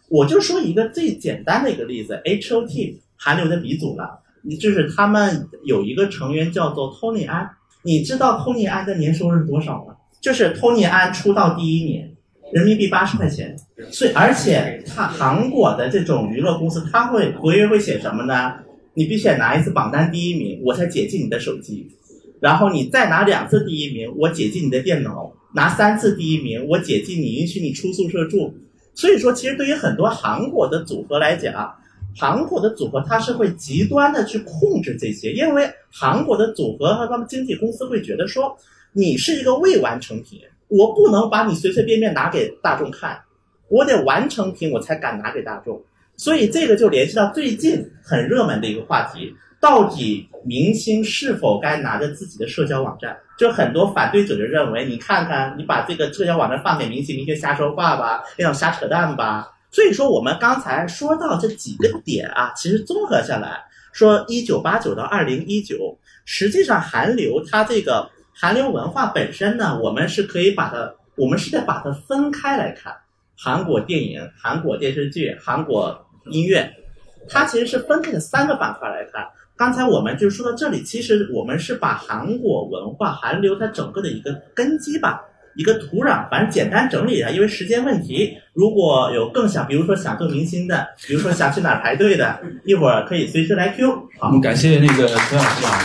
我就说一个最简单的一个例子，H O T 韩流的鼻祖了，就是他们有一个成员叫做 Tony 安，你知道 Tony 安的年收入是多少吗？就是 Tony 安出道第一年，人民币八十块钱。所以，而且他韩国的这种娱乐公司，他会合约会写什么呢？你必须得拿一次榜单第一名，我才解禁你的手机。然后你再拿两次第一名，我解禁你的电脑；拿三次第一名，我解禁你，允许你出宿舍住。所以说，其实对于很多韩国的组合来讲，韩国的组合它是会极端的去控制这些，因为韩国的组合和他们经纪公司会觉得说，你是一个未完成品，我不能把你随随便便拿给大众看，我得完成品我才敢拿给大众。所以这个就联系到最近很热门的一个话题。到底明星是否该拿着自己的社交网站？就很多反对者就认为，你看看，你把这个社交网站放给明星，明星瞎说话吧，那种瞎扯淡吧。所以说，我们刚才说到这几个点啊，其实综合下来说，一九八九到二零一九，实际上韩流它这个韩流文化本身呢，我们是可以把它，我们是在把它分开来看，韩国电影、韩国电视剧、韩国音乐，它其实是分开的三个板块来看。刚才我们就说到这里，其实我们是把韩国文化、韩流它整个的一个根基吧，一个土壤，反正简单整理一下。因为时间问题，如果有更想，比如说想做明星的，比如说想去哪儿排队的，一会儿可以随时来 Q。好，我们感谢那个陈小新啊。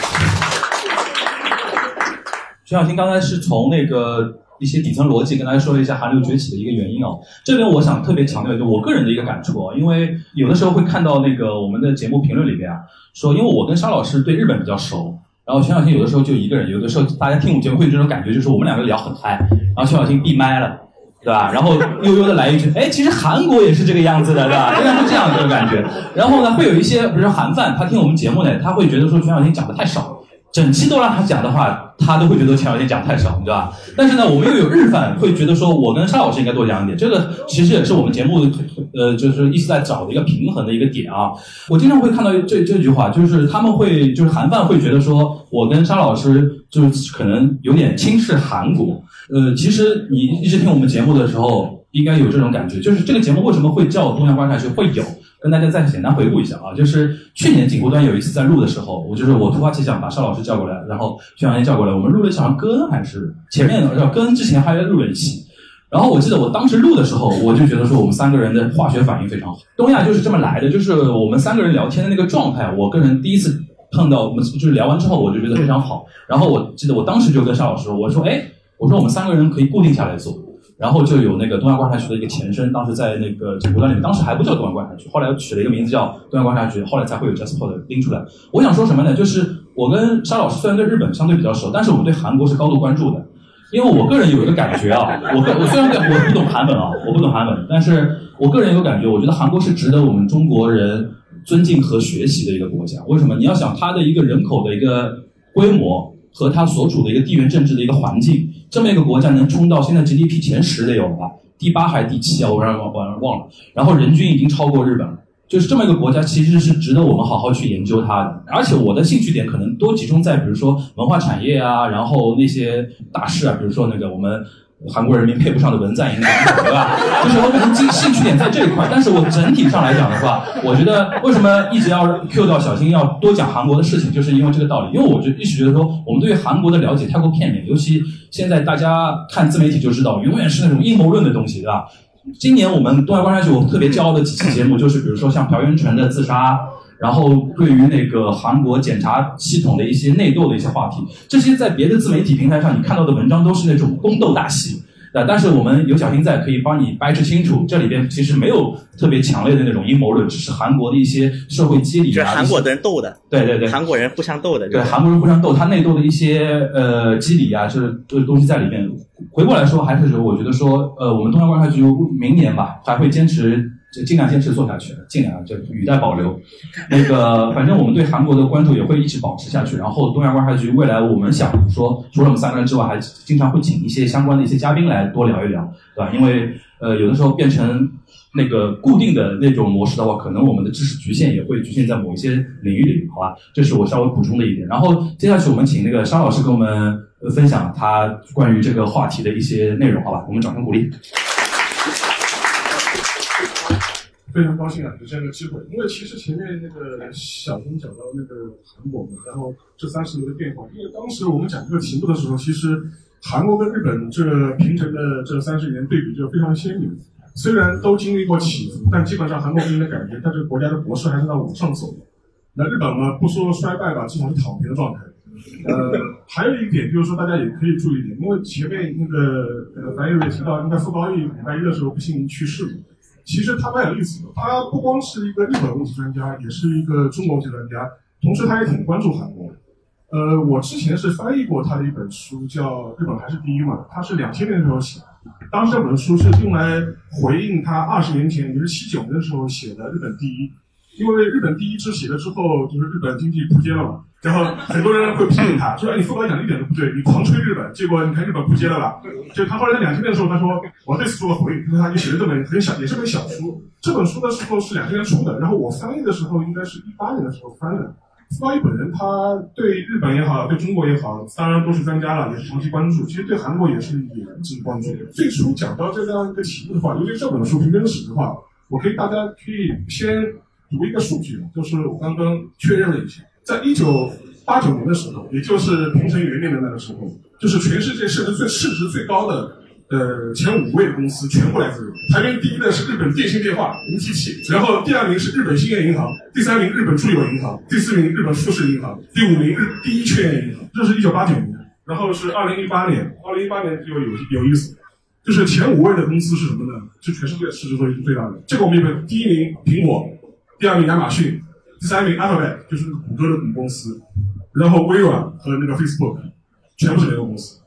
陈小新刚才是从那个。一些底层逻辑跟大家说了一下韩流崛起的一个原因哦。这边我想特别强调，就我个人的一个感触哦，因为有的时候会看到那个我们的节目评论里面啊，说因为我跟沙老师对日本比较熟，然后全小新有的时候就一个人，有的时候大家听我们节目会有这种感觉，就是我们两个聊很嗨，然后全小新闭麦了，对吧？然后悠悠的来一句，哎，其实韩国也是这个样子的，对吧？应该是这样一个感觉。然后呢，会有一些比如说韩范，他听我们节目呢，他会觉得说全小新讲的太少了。整期都让他讲的话，他都会觉得钱小新讲太少，对吧？但是呢，我们又有日饭，会觉得说我跟沙老师应该多讲一点。这个其实也是我们节目呃，就是一直在找的一个平衡的一个点啊。我经常会看到这这句话，就是他们会就是韩范会觉得说我跟沙老师就是可能有点轻视韩国。呃，其实你一直听我们节目的时候，应该有这种感觉，就是这个节目为什么会叫东亚观察局会有？跟大家再简单回顾一下啊，就是去年景湖端有一次在录的时候，我就是我突发奇想把邵老师叫过来，然后徐小燕叫过来，我们录了一场歌还是前面要跟之前还录了一期，然后我记得我当时录的时候，我就觉得说我们三个人的化学反应非常好，东亚就是这么来的，就是我们三个人聊天的那个状态，我个人第一次碰到我们就是聊完之后，我就觉得非常好，然后我记得我当时就跟邵老师我说，哎，我说我们三个人可以固定下来做。然后就有那个东亚观察局的一个前身，当时在那个景湖端里面，当时还不叫东亚观察局，后来又取了一个名字叫东亚观察局，后来才会有 JustPod 拎出来。我想说什么呢？就是我跟沙老师虽然对日本相对比较熟，但是我们对韩国是高度关注的，因为我个人有一个感觉啊，我我虽然我不懂韩文啊，我不懂韩文，但是我个人有感觉，我觉得韩国是值得我们中国人尊敬和学习的一个国家。为什么？你要想它的一个人口的一个规模和它所处的一个地缘政治的一个环境。这么一个国家能冲到现在 GDP 前十的有了吧？第八还是第七啊？我让忘忘忘了。然后人均已经超过日本了，就是这么一个国家，其实是值得我们好好去研究它的。而且我的兴趣点可能多集中在比如说文化产业啊，然后那些大事啊，比如说那个我们。韩国人民配不上的文在寅，对吧？就是我可能兴兴趣点在这一块，但是我整体上来讲的话，我觉得为什么一直要 Q 到小新要多讲韩国的事情，就是因为这个道理。因为我就一直觉得说，我们对韩国的了解太过片面，尤其现在大家看自媒体就知道，永远是那种阴谋论的东西，对吧？今年我们东亚观察局，我特别骄傲的几期节目，就是比如说像朴元淳的自杀。然后对于那个韩国检察系统的一些内斗的一些话题，这些在别的自媒体平台上你看到的文章都是那种宫斗大戏，啊，但是我们有小新在，可以帮你掰扯清楚，这里边其实没有特别强烈的那种阴谋论，只是韩国的一些社会机理啊。是韩国的人斗的。对对对。韩国人互相斗的。对，韩国人互相斗，他内斗的一些呃机理啊，这这东西在里面。回过来说，还是我觉得说，呃，我们东方观察局明年吧，还会坚持。就尽量坚持做下去，尽量就语带保留。那个，反正我们对韩国的关注也会一直保持下去。然后，东亚观察局未来我们想说，除了我们三个人之外，还经常会请一些相关的一些嘉宾来多聊一聊，对吧？因为呃，有的时候变成那个固定的那种模式的话，可能我们的知识局限也会局限在某一些领域里，好吧？这是我稍微补充的一点。然后，接下去我们请那个沙老师跟我们分享他关于这个话题的一些内容，好吧？我们掌声鼓励。非常高兴啊，有这样的机会。因为其实前面那个小峰讲到那个韩国嘛，然后这三十年的变化。因为当时我们讲这个题目的时候，其实韩国跟日本这平成的这三十年对比就非常鲜明。虽然都经历过起伏，但基本上韩国给你的感觉，它这个国家的国势还是在往上走的。那日本嘛，不说衰败吧，基本上是躺平的状态。呃，还有一点就是说，大家也可以注意点，因为前面那个呃樊宇也提到，应该傅高义礼拜一的时候不幸去世了。其实他蛮有意思的，他不光是一个日本问题专家，也是一个中国问题专家，同时他也挺关注韩国的。呃，我之前是翻译过他的一本书，叫《日本还是第一》嘛，他是两千年的时候写的。当时这本书是用来回应他二十年前，也就是七九年的时候写的《日本第一》，因为《日本第一》支写了之后，就是日本经济扑街了嘛，然后很多人会批评他，说：“哎，你副导讲的一点都不对，你狂吹日本，结果你看日本扑街了吧？”就他后来在两千年的时候，他说：“我对此做了回应，他说他就写了这本很小，也是本小书。这本书的时候是两千年出的，然后我翻译的时候应该是一八年的时候翻的。傅高义本人，他对日本也好，对中国也好，当然都是专家了，也是长期关注。其实对韩国也是也一直关注。最初讲到这样一个题目的话，尤其这本书《平真史》的话，我可以大家可以先读一个数据，就是我刚刚确认了一下，在一九八九年的时候，也就是平成元年的那个时候，就是全世界市值最市值最高的。呃，前五位的公司全部来自日本，排名第一的是日本电信电话 NTT，然后第二名是日本兴业银行，第三名日本住友银行，第四名日本富士银行，第五名日第一劝业银行。这是一九八九年，然后是二零一八年，二零一八年就有有意思，就是前五位的公司是什么呢？是全世界市值最最大的。这个我们有个第一名苹果，第二名亚马逊，第三名 Alphabet 就是谷歌的母公司，然后微软和那个 Facebook 全部是联合公司。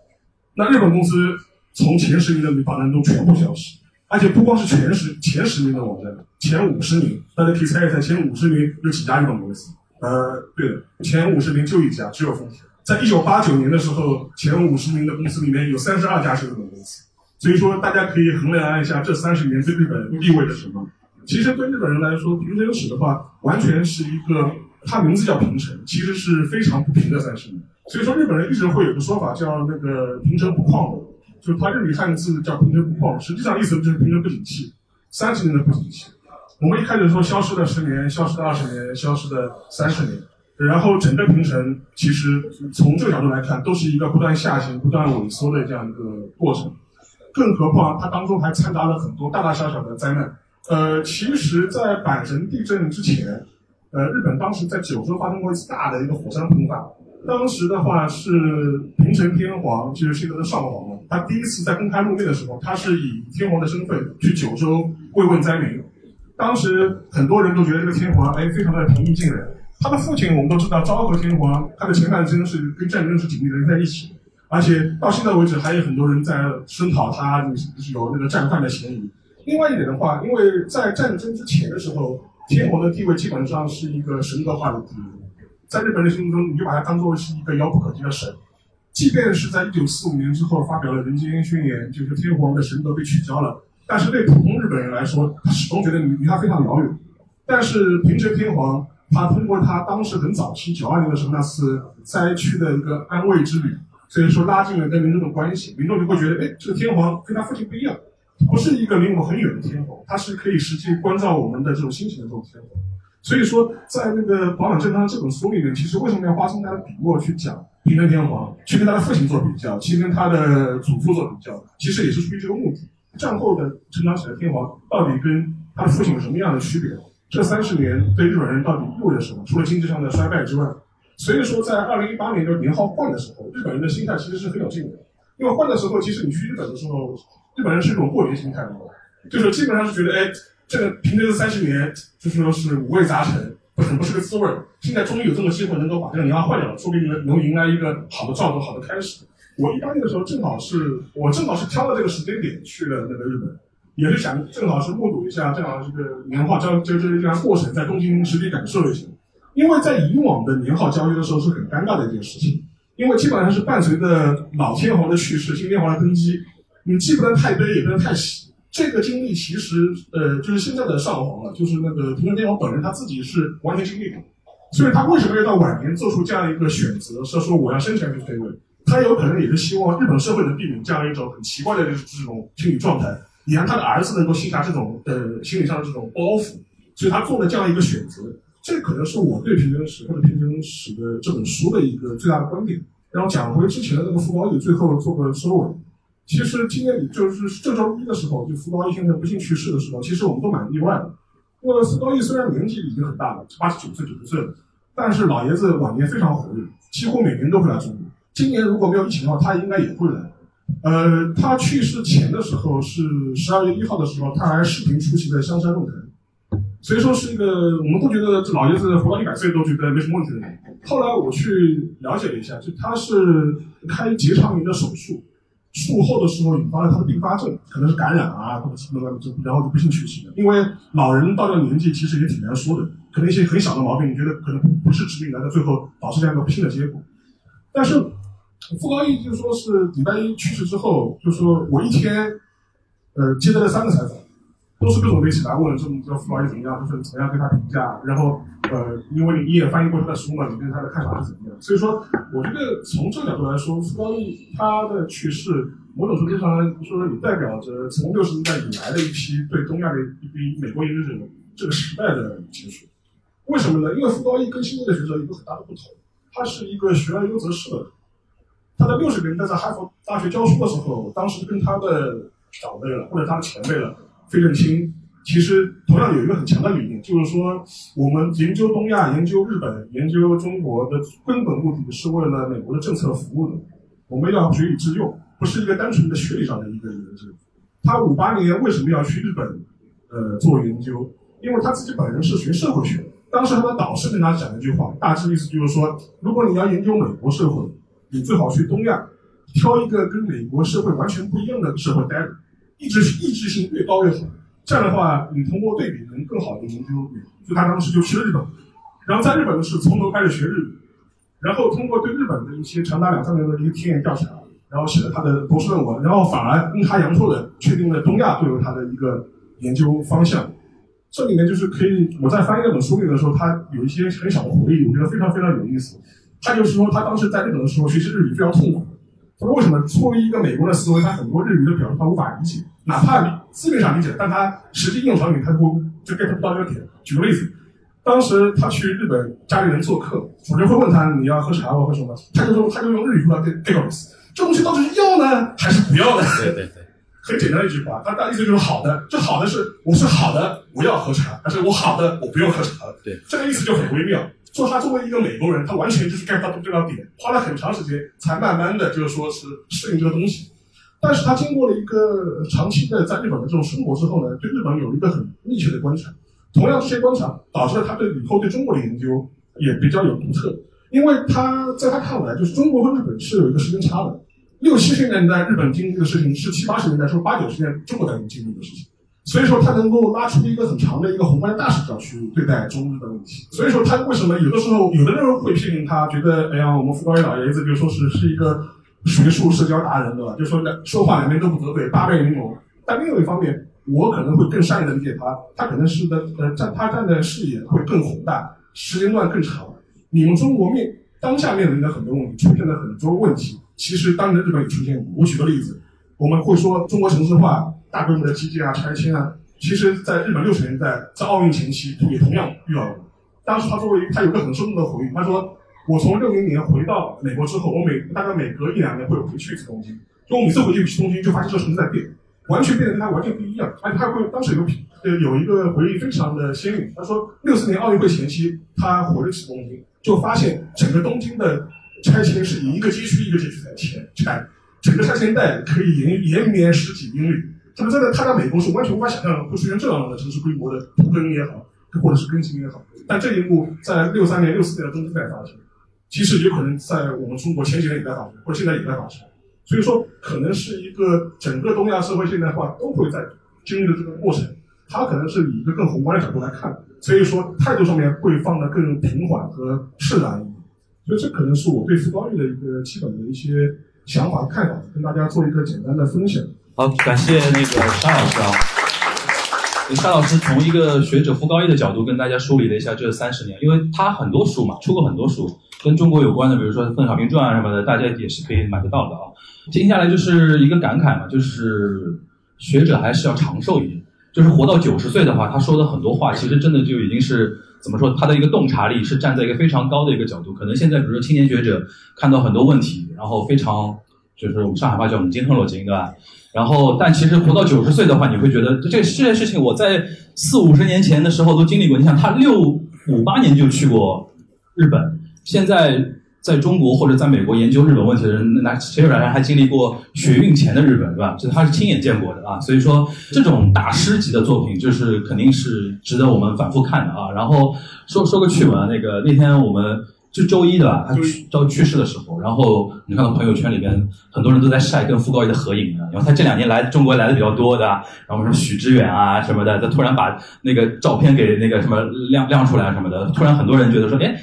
那日本公司。从前十名的榜单中全部消失，而且不光是前十前十名的网站，前五十名，大家可以猜一猜，前五十名有几家日本公司？呃，对的，前五十名就一家，只有丰田。在一九八九年的时候，前五十名的公司里面有三十二家是日本公司，所以说大家可以衡量一下这三十年对日本意味着什么。其实对日本人来说，平成史的话，完全是一个，它名字叫平成，其实是非常不平的三十年。所以说日本人一直会有个说法叫那个平成不旷的。就它日语汉字叫平成不况，实际上意思就是平成不景气，三十年的不景气。我们一开始说消失了十年，消失了二十年，消失了三十年，然后整个平成其实从这个角度来看，都是一个不断下行、不断萎缩的这样一个过程。更何况它当中还掺杂了很多大大小小的灾难。呃，其实，在阪神地震之前，呃，日本当时在九州发生过一次大的一个火山喷发。当时的话是平成天皇，就是现在的上皇了。他第一次在公开露面的时候，他是以天皇的身份去九州慰问灾民。当时很多人都觉得这个天皇哎，非常的平易近人。他的父亲我们都知道，昭和天皇，他的前半生是跟战争是紧密连在一起，而且到现在为止还有很多人在声讨他有那个战犯的嫌疑。另外一点的话，因为在战争之前的时候，天皇的地位基本上是一个神格化的地位。在日本人心目中，你就把它当做是一个遥不可及的神。即便是在一九四五年之后发表了《人间宣言》，就是天皇的神格被取消了，但是对普通日本人来说，他始终觉得离离他非常遥远。但是平成天皇，他通过他当时很早期九二年的时候那次灾区的一个安慰之旅，所以说拉近了跟民众的关系，民众就会觉得，哎，这个天皇跟他父亲不一样，不是一个离我们很远的天皇，他是可以实际关照我们的这种心情的这种天皇。所以说，在那个《保养正康》这本书里面，其实为什么要花这么大的笔墨去讲平成天皇，去跟他的父亲做比较，去跟他的祖父做比较，其实也是出于这个目的。战后的成长起来的天皇，到底跟他的父亲有什么样的区别？这三十年对日本人到底意味着什么？除了经济上的衰败之外，所以说在二零一八年就是年号换的时候，日本人的心态其实是很有劲的。因为换的时候，其实你去日本的时候，日本人是一种过节心态，就是基本上是觉得，哎。这个平成的三十年，就是说是五味杂陈，很不是个滋味儿。现在终于有这么机会，能够把这个年号换掉了，说不定能能迎来一个好的兆头，好的开始。我一八年的时候，正好是我正好是挑了这个时间点去了那个日本，也是想正好是目睹一下正好这个年号交就这这样过程，在东京实地感受一下。因为在以往的年号交接的时候是很尴尬的一件事情，因为基本上是伴随着老天皇的去世，新天皇的登基，你既不能太悲，也不能太喜。这个经历其实，呃，就是现在的上皇了，就是那个平成天皇本人他自己是完全经历过，所以他为什么要到晚年做出这样一个选择，是说我要生前去退位？他有可能也是希望日本社会能避免这样一种很奇怪的这种心理状态，也让他的儿子能够卸下这种呃心理上的这种包袱，所以他做了这样一个选择。这可能是我对平成史或者平成史的这本书的一个最大的观点。然后讲回之前的那个傅高义，最后做个收尾。其实今年就是这周一的时候，就福高义先生不幸去世的时候，其实我们都蛮意外的。因为福高义虽然年纪已经很大了，八十九岁、九十岁了，但是老爷子晚年非常活跃，几乎每年都会来中国。今年如果没有疫情的话，他应该也会来。呃，他去世前的时候是十二月一号的时候，他还视频出席在香山论坛，所以说是一个我们都觉得这老爷子活到一百岁都觉得没什么问题的人。后来我去了解了一下，就他是开结肠炎的手术，术后的时候引发了他的并发症，可能是感染啊或者什么的，就然后就不幸去世了。因为老人到这个年纪其实也挺难说的，可能一些很小的毛病，你觉得可能不是致命的，但最后导致这样一个不幸的结果。但是傅高义就说是礼拜一去世之后，就说我一天，呃，接待了三个采访，都是各种媒体来问这么这傅高义怎么样，就是怎么样对他评价，然后呃，因为你也翻译过他的书嘛，你对他的看法是怎么样？所以说，我觉得从这个角度来说，傅高义他的去世，某种程度上来说也代表着从六十年代以来的一批对东亚的一批美国研究者这个时代的结束。为什么呢？因为傅高义跟现在的学者有个很大的不同，他是一个学而优则仕的人。他在六十年代在哈佛大学教书的时候，当时跟他的长辈了或者他的前辈了，费正清，其实同样有一个很强的理念，就是说我们研究东亚、研究日本、研究中国的根本目的是为了美国的政策服务的，我们要学以致用，不是一个单纯的学理上的一个研究。他五八年为什么要去日本，呃，做研究？因为他自己本人是学社会学，当时他的导师跟他讲了一句话，大致意思就是说，如果你要研究美国社会。你最好去东亚，挑一个跟美国社会完全不一样的社会待着，意志意志性越高越好。这样的话，你通过对比能更好的研究。所以他当时就去了日本，然后在日本是从头开始学日语，然后通过对日本的一些长达两三年的一个田野调查，然后写了他的博士论文，然后反而阴差阳错的确定了东亚作为他的一个研究方向。这里面就是可以，我在翻译那本书里的时候，他有一些很小的回忆，我觉得非常非常有意思。他就是说，他当时在日本的时候学习日语非常痛苦。他说：“为什么？作为一个美国的思维，他很多日语的表述他无法理解，哪怕字面上理解，但他实际应用场景他不就 get 不到这个点。”举个例子，当时他去日本家里人做客，主人会问他：“你要喝茶或喝什么？”他就说：“他就用日语说 get get 意思，这东西到底是要呢还是不要呢？”对对对，很简单的一句话，他大意思就是好的，这好的是我是好的，我要喝茶，但是我好的我不用喝茶了。对，这个意思就很微妙。说他作为一个美国人，他完全就是 get 不到这个点，花了很长时间才慢慢的就是说是适应这个东西。但是他经过了一个长期的在日本的这种生活之后呢，对日本有一个很密切的观察。同样这些观察导致了他对以后对中国的研究也比较有独特，因为他在他看来，就是中国和日本是有一个时间差的。六七十年代日本经历的事情是七八十年代，是八九十年代中国在经历的事情。所以说，他能够拉出一个很长的一个宏观的大视角去对待中日的问题。所以说，他为什么有的时候有的人会批评他，觉得哎呀，我们傅高义老爷子就说是是一个学术社交达人，对吧？就说说话两边都不得罪，八面玲珑。但另外一方面，我可能会更善意的理解他，他可能是的呃站他站的视野会更宏大，时间段更长。你们中国面当下面临的很多问题，出现了很多问题，其实当年日本也出现过。我举个例子，我们会说中国城市化。大规模的基建啊、拆迁啊，其实在日本六十年代在奥运前期也同样遇到过。当时他作为他有个很生动的回忆，他说：“我从六零年回到美国之后，我每大概每隔一两年会回去一次东京。就我每次回去一次东京，就发现这城市在变，完全变得跟他完全不一样。而且他会当时有个呃有一个回忆非常的鲜明，他说六四年奥运会前期他回了一次东京，就发现整个东京的拆迁是以一个街区一个街区在迁拆，整个拆迁带可以延延绵十几英里。”他们真的，他在美国是完全无法想象会出现这样的城市规模的土根也好，或者是更新也好。但这一幕在六三年、六四年的东京在发生，其实有可能在我们中国前几年也在发生，或者现在也在发生。所以说，可能是一个整个东亚社会现代化都会在经历的这个过程。它可能是以一个更宏观的角度来看，所以说态度上面会放得更平缓和释然。所以这可能是我对傅高义的一个基本的一些想法和看法，跟大家做一个简单的分享。好，感谢那个沙老师啊。沙老师从一个学者傅高义的角度跟大家梳理了一下这三十年，因为他很多书嘛，出过很多书，跟中国有关的，比如说《邓小平传》啊什么的，大家也是可以买得到的啊。接下来就是一个感慨嘛，就是学者还是要长寿一点，就是活到九十岁的话，他说的很多话，其实真的就已经是怎么说，他的一个洞察力是站在一个非常高的一个角度。可能现在比如说青年学者看到很多问题，然后非常就是我们上海话叫“我们金恨落金”，对吧？然后，但其实活到九十岁的话，你会觉得这这件事情我在四五十年前的时候都经历过。你想，他六五八年就去过日本，现在在中国或者在美国研究日本问题的人，那谁有人还经历过血运前的日本，对吧？就他是亲眼见过的啊。所以说，这种大师级的作品，就是肯定是值得我们反复看的啊。然后说说个趣闻，那个那天我们。就周一对吧？他去到去世的时候，然后你看到朋友圈里边很多人都在晒跟傅高义的合影啊，然后他这两年来中国来的比较多的，然后什么许知远啊什么的，他突然把那个照片给那个什么亮亮出来什么的，突然很多人觉得说，哎，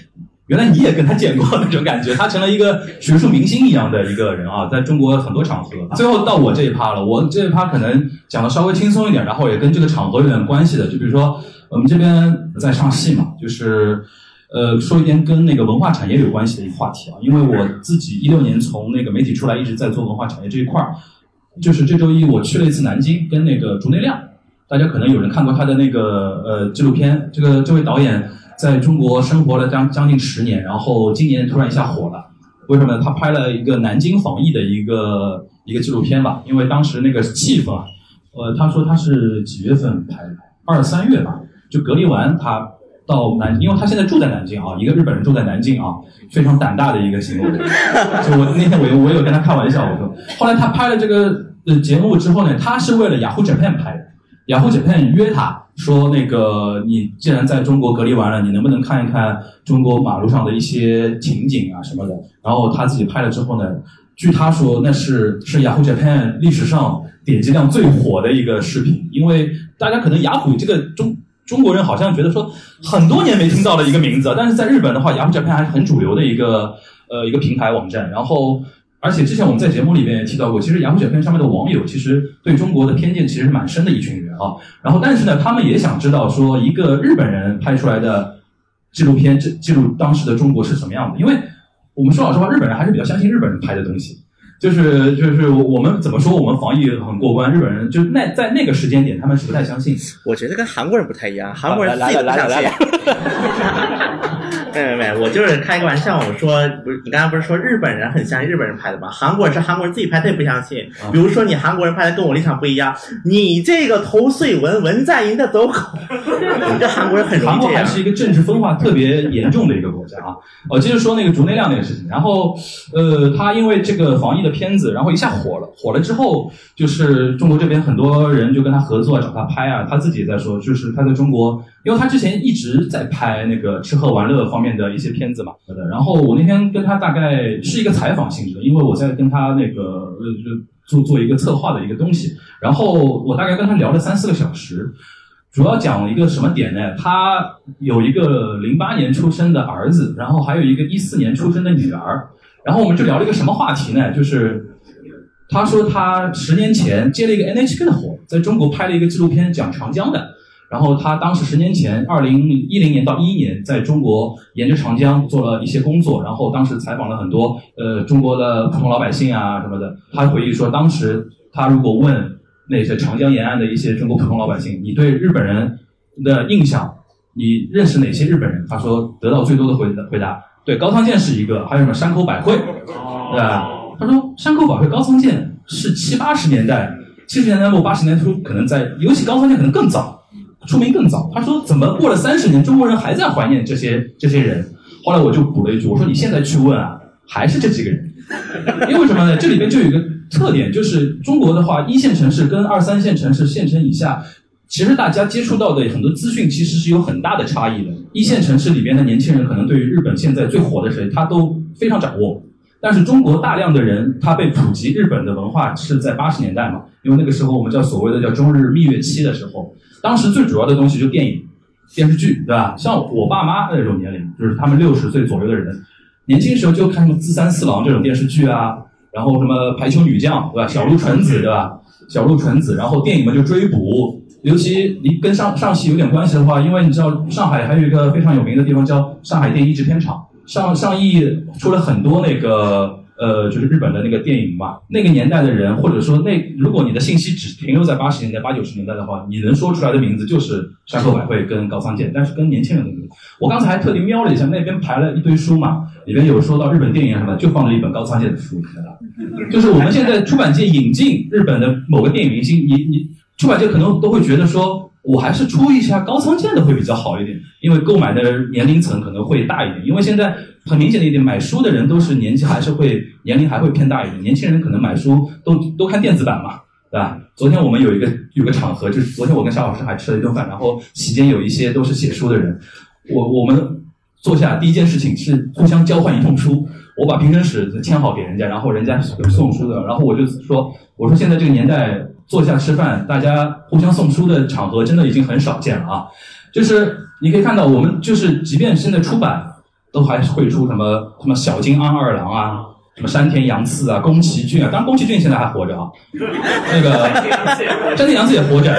原来你也跟他见过那种感觉，他成了一个学术明星一样的一个人啊，在中国很多场合。最后到我这一趴了，我这一趴可能讲的稍微轻松一点，然后也跟这个场合有点关系的，就比如说我们这边在上戏嘛，就是。呃，说一点跟那个文化产业有关系的一个话题啊，因为我自己一六年从那个媒体出来，一直在做文化产业这一块儿。就是这周一我去了一次南京，跟那个竹内亮，大家可能有人看过他的那个呃纪录片。这个这位导演在中国生活了将将近十年，然后今年突然一下火了，为什么？他拍了一个南京防疫的一个一个纪录片吧，因为当时那个气氛啊，呃，他说他是几月份拍的？二三月吧，就隔离完他。到南，因为他现在住在南京啊，一个日本人住在南京啊，非常胆大的一个行为。就我那天我我有跟他开玩笑，我说，后来他拍了这个呃节目之后呢，他是为了雅虎 Japan 拍的，雅虎 Japan 约他说，那个你既然在中国隔离完了，你能不能看一看中国马路上的一些情景啊什么的？然后他自己拍了之后呢，据他说，那是是雅虎 Japan 历史上点击量最火的一个视频，因为大家可能雅虎这个中。中国人好像觉得说很多年没听到了一个名字，但是在日本的话，雅虎 Japan 还是很主流的一个呃一个平台网站。然后，而且之前我们在节目里面也提到过，其实雅虎 Japan 上面的网友其实对中国的偏见其实是蛮深的一群人啊。然后，但是呢，他们也想知道说一个日本人拍出来的纪录片，记记录当时的中国是什么样的？因为我们说老实话，日本人还是比较相信日本人拍的东西。就是就是我们怎么说我们防疫很过关，日本人就那在那个时间点他们是不太相信。我觉得跟韩国人不太一样，韩国人自己不相信。没 没没，我就是开个玩笑。我说不是，你刚刚不是说日本人很相信日本人拍的吗？韩国人是韩国人自己拍，他也不相信。比如说你韩国人拍的跟我立场不一样，你这个头碎文文在寅的走狗，这韩国人很容易韩国还是一个政治分化特别严重的一个国家啊。我接着说那个竹内亮那个事情，然后呃，他因为这个防疫的片子，然后一下火了，火了之后就是中国这边很多人就跟他合作找他拍啊，他自己也在说，就是他在中国。因为他之前一直在拍那个吃喝玩乐方面的一些片子嘛，然后我那天跟他大概是一个采访性质的，因为我在跟他那个呃做做一个策划的一个东西，然后我大概跟他聊了三四个小时，主要讲一个什么点呢？他有一个零八年出生的儿子，然后还有一个一四年出生的女儿，然后我们就聊了一个什么话题呢？就是他说他十年前接了一个 NHK 的活，在中国拍了一个纪录片讲长江的。然后他当时十年前，二零一零年到一一年，在中国沿着长江做了一些工作。然后当时采访了很多呃中国的普通老百姓啊什么的。他回忆说，当时他如果问那些长江沿岸的一些中国普通老百姓，你对日本人的印象，你认识哪些日本人？他说得到最多的回回答，对高仓健是一个，还有什么山口百惠，对吧？他说山口百惠、高仓健是七八十年代、七十年代末、八十年代初，可能在，尤其高仓健可能更早。出名更早，他说怎么过了三十年，中国人还在怀念这些这些人？后来我就补了一句，我说你现在去问啊，还是这几个人？因为什么呢？这里边就有一个特点，就是中国的话，一线城市跟二三线城市、县城以下，其实大家接触到的很多资讯其实是有很大的差异的。一线城市里边的年轻人可能对于日本现在最火的谁，他都非常掌握，但是中国大量的人他被普及日本的文化是在八十年代嘛，因为那个时候我们叫所谓的叫中日蜜月期的时候。当时最主要的东西就电影、电视剧，对吧？像我爸妈那种年龄，就是他们六十岁左右的人，年轻时候就看什么《自三四郎》这种电视剧啊，然后什么《排球女将》，对吧？小鹿纯子，对吧？小鹿纯子，然后电影嘛就追捕，尤其你跟上上戏有点关系的话，因为你知道上海还有一个非常有名的地方叫上海电影制片厂，上上亿出了很多那个呃，就是日本的那个电影嘛，那个年代的人，或者说那如果你的信息只停留在八十年代、八九十年代的话，你能说出来的名字就是山口百惠跟高仓健，但是跟年轻人的名字，我刚才还特地瞄了一下，那边排了一堆书嘛，里边有说到日本电影什么，就放了一本高仓健的书，你知道就是我们现在出版界引进日本的某个电影明星，你你出版界可能都会觉得说。我还是出一下高仓健的会比较好一点，因为购买的年龄层可能会大一点。因为现在很明显的一点，买书的人都是年纪还是会年龄还会偏大一点。年轻人可能买书都都看电子版嘛，对吧？昨天我们有一个有个场合，就是昨天我跟夏老师还吃了一顿饭，然后席间有一些都是写书的人，我我们坐下第一件事情是互相交换一通书，我把评审室签好给人家，然后人家送书的，然后我就说，我说现在这个年代。坐下吃饭，大家互相送书的场合真的已经很少见了啊！就是你可以看到，我们就是即便现在出版，都还是会出什么什么小津安二郎啊，什么山田洋次啊，宫崎骏啊。当然，宫崎骏现在还活着啊。那个山田洋次也活着，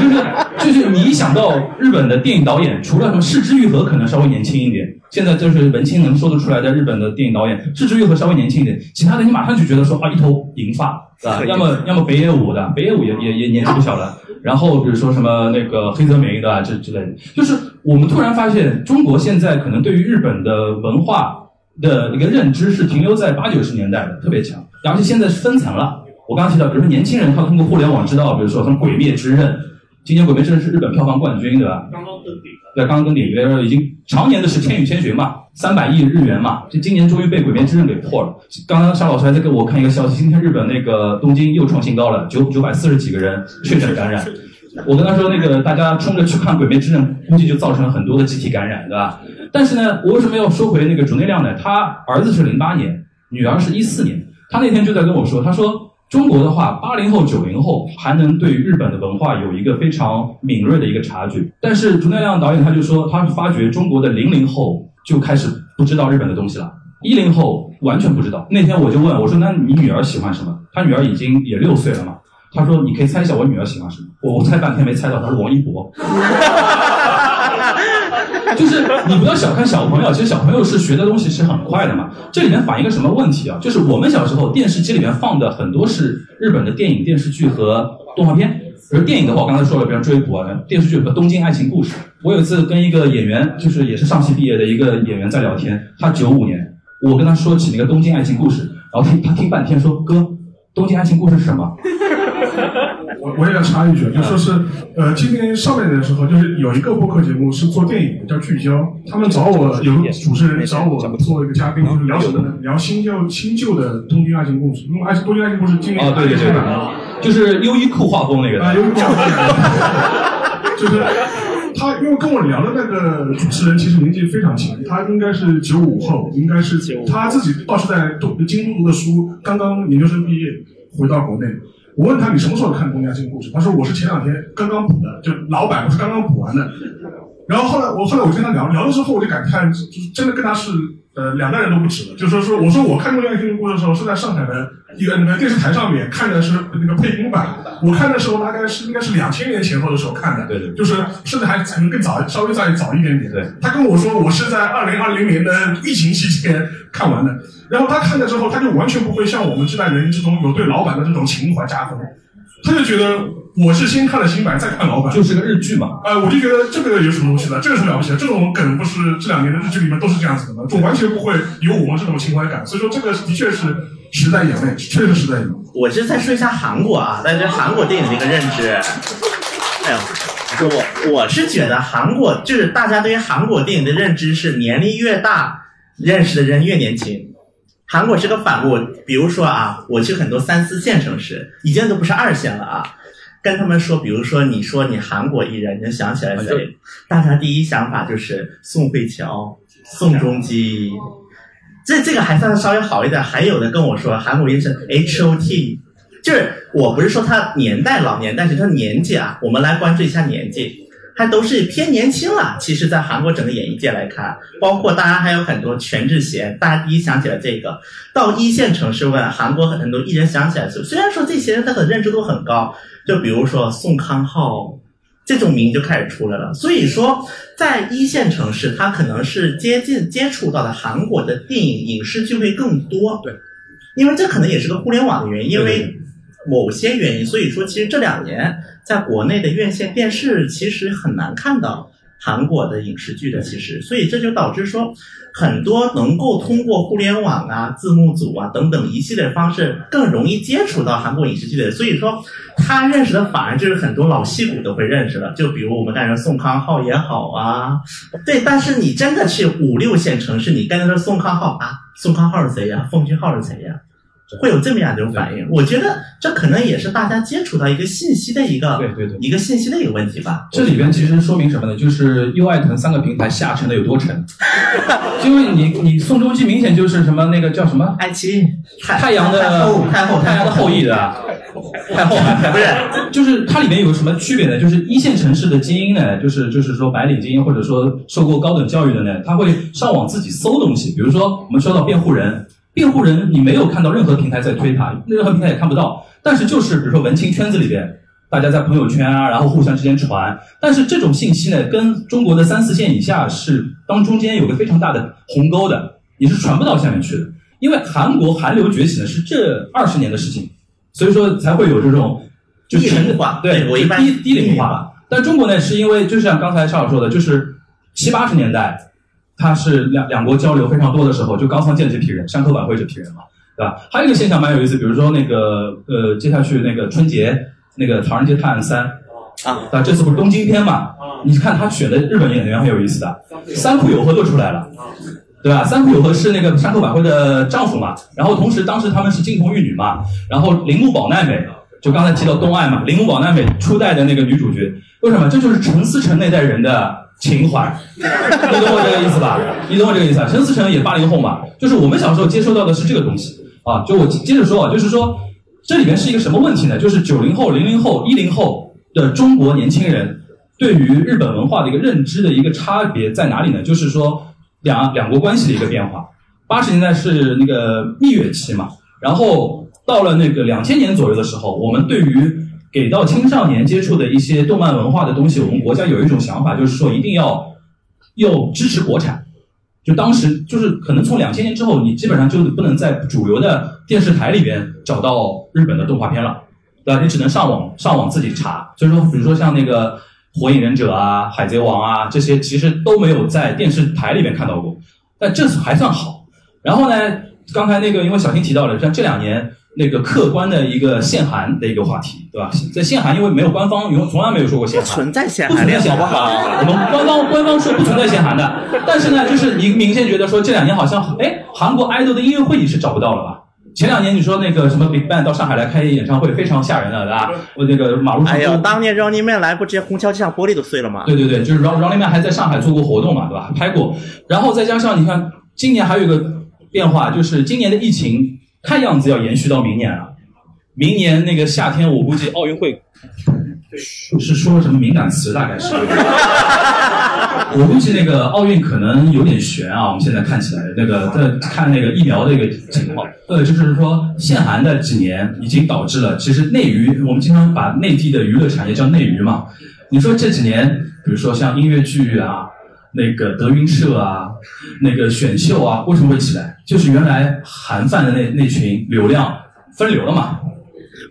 就是就是你一想到日本的电影导演，除了什么市之愈合可能稍微年轻一点，现在就是文青能说得出来的日本的电影导演，市之愈合稍微年轻一点，其他的你马上就觉得说啊，一头银发。啊，要么要么北野武的，北野武也也也年纪不小了。然后比如说什么那个黑泽明的这之类的，就是我们突然发现，中国现在可能对于日本的文化的一个认知是停留在八九十年代的，特别强。而且现在是分层了。我刚刚提到，比如说年轻人他通过互联网知道，比如说什么《鬼灭之刃》，今年《鬼灭之刃》是日本票房冠军，对吧？刚刚登顶。对，刚刚登顶，因为已经常年的是《千与千寻》嘛。三百亿日元嘛，就今年终于被《鬼灭之刃》给破了。刚刚沙老师还在给我看一个消息，今天日本那个东京又创新高了，九九百四十几个人确诊感染。我跟他说，那个大家冲着去看《鬼灭之刃》，估计就造成了很多的集体感染，对吧？但是呢，我为什么要说回那个主内量呢？他儿子是零八年，女儿是一四年。他那天就在跟我说，他说中国的话，八零后、九零后还能对日本的文化有一个非常敏锐的一个察觉，但是主内亮导演他就说，他发觉中国的零零后。就开始不知道日本的东西了，一零后完全不知道。那天我就问我说：“那你女儿喜欢什么？”他女儿已经也六岁了嘛。他说：“你可以猜一下我女儿喜欢什么。”我我猜半天没猜到，他说王一博。就是你不要小看小朋友，其实小朋友是学的东西是很快的嘛。这里面反映一个什么问题啊？就是我们小时候电视机里面放的很多是日本的电影、电视剧和动画片。比如电影的话，我刚才说了，比如追捕啊，电视剧和《东京爱情故事》。我有一次跟一个演员，就是也是上戏毕业的一个演员在聊天，他九五年，我跟他说起那个《东京爱情故事》，然后他他听半天说：“哥，《东京爱情故事》是什么？”我我也要插一句，就说是，呃，今年上半年的时候，就是有一个播客节目是做电影的，叫聚焦，他们找我有个主持人找我做一个嘉宾，就是聊什么呢？聊新旧新旧的《东京爱情故事》，因为《爱东京爱情故事》今年啊，对对对，就是优衣库画风那个啊，优衣库画风，就是他，因为跟我聊的那个主持人其实年纪非常轻，他应该是九五后，应该是他自己倒是在东京都读的书，刚刚研究生毕业回到国内。我问他你什么时候看《东京爱情故事》？他说我是前两天刚刚补的，就老版我是刚刚补完的。然后后来我后来我跟他聊聊了之后，我就感叹，就是真的跟他是。呃，两代人都不止了，就说说，我说我看《过《恋爱情故事》的时候是在上海的一个那个电视台上面看的是那个配音版，我看的时候大概是应该是两千年前后的时候看的，对对，就是甚至还可能更早，稍微再早一点点。对，他跟我说我是在二零二零年的疫情期间看完的，然后他看了之后，他就完全不会像我们这代人这种有对老板的这种情怀加分，他就觉得。我是先看了新版，再看老版，就是个日剧嘛。呃，我就觉得这个有什么东西呢？这个是了不起的，这种梗不是这两年的日剧里面都是这样子的吗？就完全不会有我们这种情怀感。所以说，这个的确是时代眼泪，确实时代眼泪。我是再说一下韩国啊，大家对韩国电影的一个认知。哎呦，我我是觉得韩国就是大家对于韩国电影的认知是年龄越大，认识的人越年轻。韩国是个反物，比如说啊，我去很多三四线城市，已经都不是二线了啊。跟他们说，比如说你说你韩国艺人，你就想起来谁？大家第一想法就是宋慧乔、宋仲基，这这个还算稍微好一点。还有的跟我说韩国艺人 H O T，就是我不是说他年代老年，但是他年纪啊，我们来关注一下年纪，还都是偏年轻了。其实，在韩国整个演艺界来看，包括大家还有很多全智贤，大家第一想起来这个。到一线城市问韩国很多艺人想起来，虽然说这些人他的认知度很高。就比如说宋康昊、这种名就开始出来了。所以说，在一线城市，他可能是接近接触到的韩国的电影影视剧会更多。对，因为这可能也是个互联网的原因，因为某些原因，所以说其实这两年在国内的院线电视其实很难看到韩国的影视剧的，其实，所以这就导致说很多能够通过互联网啊、字幕组啊等等一系列方式更容易接触到韩国影视剧的，所以说他认识的反而就是很多老戏骨都会认识了，就比如我们刚才宋康昊也好啊，对，但是你真的去五六线城市，你跟他说宋康昊啊，宋康昊是谁呀？奉俊昊是谁呀？会有这么样的一种反应，我觉得这可能也是大家接触到一个信息的一个对对对一个信息的一个问题吧。这里边其实说明什么呢？就是优爱腾三个平台下沉的有多沉。因为你你宋仲基明显就是什么那个叫什么爱奇艺太太阳的太后太后太阳的后裔的太后还不是 就是它里面有什么区别呢？就是一线城市的精英呢，就是就是说白领精英或者说受过高等教育的呢，他会上网自己搜东西。比如说我们说到辩护人，辩护人你没有看到任何平台在推他，任何平台也看不到。但是就是比如说文青圈子里边，大家在朋友圈啊，然后互相之间传。但是这种信息呢，跟中国的三四线以下是当中间有个非常大的鸿沟的，你是传不到下面去的。因为韩国韩流崛起呢是这二十年的事情，所以说才会有这种就低龄化对对我一般低低低龄化龄化。但中国呢，是因为就像刚才邵老说的，就是七八十年代，它是两两国交流非常多的时候，就高仓健这批人，山口百惠这批人嘛，对吧？还有一个现象蛮有意思，比如说那个呃，接下去那个春节那个《唐人街探案三》啊，啊，这次不是东京篇嘛？你看他选的日本演员很有意思的，三浦友和都出来了。对吧？三浦友和是那个山口百惠的丈夫嘛，然后同时当时他们是金童玉女嘛，然后铃木保奈美就刚才提到东爱嘛，铃木保奈美初代的那个女主角，为什么？这就是陈思诚那代人的情怀，你懂我这个意思吧？你懂我这个意思啊？陈思诚也八零后嘛，就是我们小时候接收到的是这个东西啊。就我接着说啊，就是说这里面是一个什么问题呢？就是九零后、零零后、一零后的中国年轻人对于日本文化的一个认知的一个差别在哪里呢？就是说。两两国关系的一个变化。八十年代是那个蜜月期嘛，然后到了那个两千年左右的时候，我们对于给到青少年接触的一些动漫文化的东西，我们国家有一种想法，就是说一定要要支持国产。就当时就是可能从两千年之后，你基本上就不能在主流的电视台里边找到日本的动画片了，对吧？你只能上网上网自己查。所以说，比如说像那个。火影忍者啊，海贼王啊，这些其实都没有在电视台里面看到过，但这次还算好。然后呢，刚才那个因为小新提到了，像这两年那个客观的一个限韩的一个话题，对吧？在限韩，因为没有官方，永从来没有说过限韩，不存在限不韩不，存在限韩，好不好？我们官方官方说不存在限韩的，但是呢，就是你明显觉得说这两年好像，哎，韩国 idol 的音乐会你是找不到了吧？前两年你说那个什么 Big Bang 到上海来开演唱会，非常吓人的，对吧？我那个马路上哎呦，都当年 Running Man 来，不直接虹桥机场玻璃都碎了吗？对对对，就是 Run Running Man 还在上海做过活动嘛，对吧？拍过，然后再加上你看，今年还有一个变化，就是今年的疫情看样子要延续到明年了。明年那个夏天，我估计奥运会是说了什么敏感词，大概是。我估计那个奥运可能有点悬啊，我们现在看起来那个在看那个疫苗的一个情况，呃，就是说限韩的几年已经导致了，其实内娱我们经常把内地的娱乐产业叫内娱嘛。你说这几年，比如说像音乐剧啊，那个德云社啊，那个选秀啊，为什么会起来？就是原来韩范的那那群流量分流了嘛，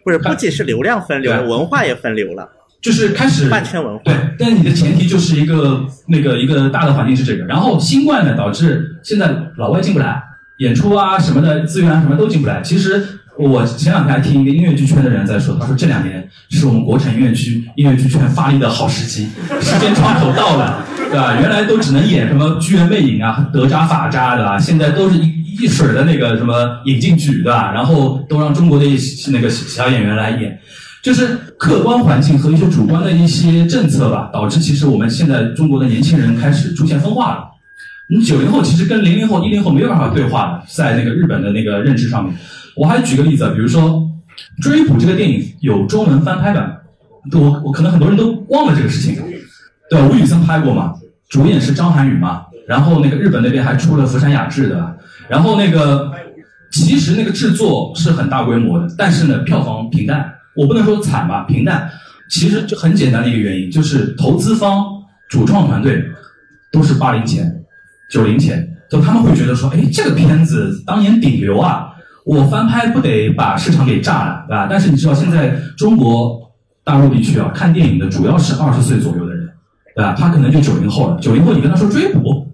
不是，不仅是流量分流，对文化也分流了，就是开始饭圈文化。对，但你的前提就是一个那个一个大的环境是这个，然后新冠呢导致现在老外进不来，演出啊什么的资源啊什么都进不来。其实我前两天还听一个音乐剧圈的人在说，他说这两年是我们国产音乐剧音乐剧圈发力的好时机，时间窗口到了，对吧？原来都只能演什么剧院魅影啊、德扎法扎的啊，现在都是一一水的那个什么引进剧，对吧？然后都让中国的一那个小演员来演。就是客观环境和一些主观的一些政策吧，导致其实我们现在中国的年轻人开始出现分化了。你九零后其实跟零零后、一零后没有办法对话的，在那个日本的那个认知上面。我还举个例子，比如说《追捕》这个电影有中文翻拍版，我我可能很多人都忘了这个事情，对？吴宇森拍过嘛，主演是张涵予嘛，然后那个日本那边还出了福山雅治的，然后那个其实那个制作是很大规模的，但是呢票房平淡。我不能说惨吧，平淡。其实就很简单的一个原因，就是投资方、主创团队都是八零前、九零前，就他们会觉得说，哎，这个片子当年顶流啊，我翻拍不得把市场给炸了，对吧？但是你知道现在中国大陆地区啊，看电影的主要是二十岁左右的人，对吧？他可能就九零后了，九零后你跟他说追捕。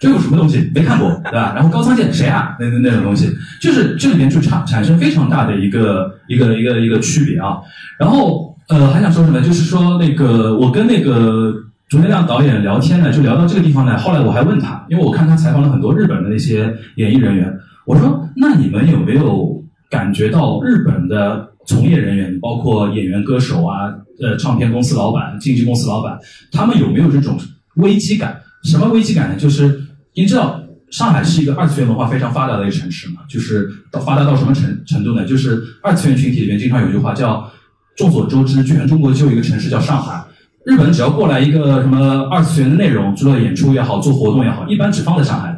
这有什么东西没看过，对吧？然后高仓健谁啊？那那那种东西，就是这里面就产产生非常大的一个一个一个一个区别啊。然后呃，还想说什么？就是说那个我跟那个竹内亮导演聊天呢，就聊到这个地方呢。后来我还问他，因为我看他采访了很多日本的那些演艺人员，我说那你们有没有感觉到日本的从业人员，包括演员、歌手啊，呃，唱片公司老板、经纪公司老板，他们有没有这种危机感？什么危机感呢？就是您知道上海是一个二次元文化非常发达的一个城市嘛？就是到发达到什么程程度呢？就是二次元群体里面经常有一句话叫“众所周知，全中国就一个城市叫上海”。日本只要过来一个什么二次元的内容，做演出也好，做活动也好，一般只放在上海，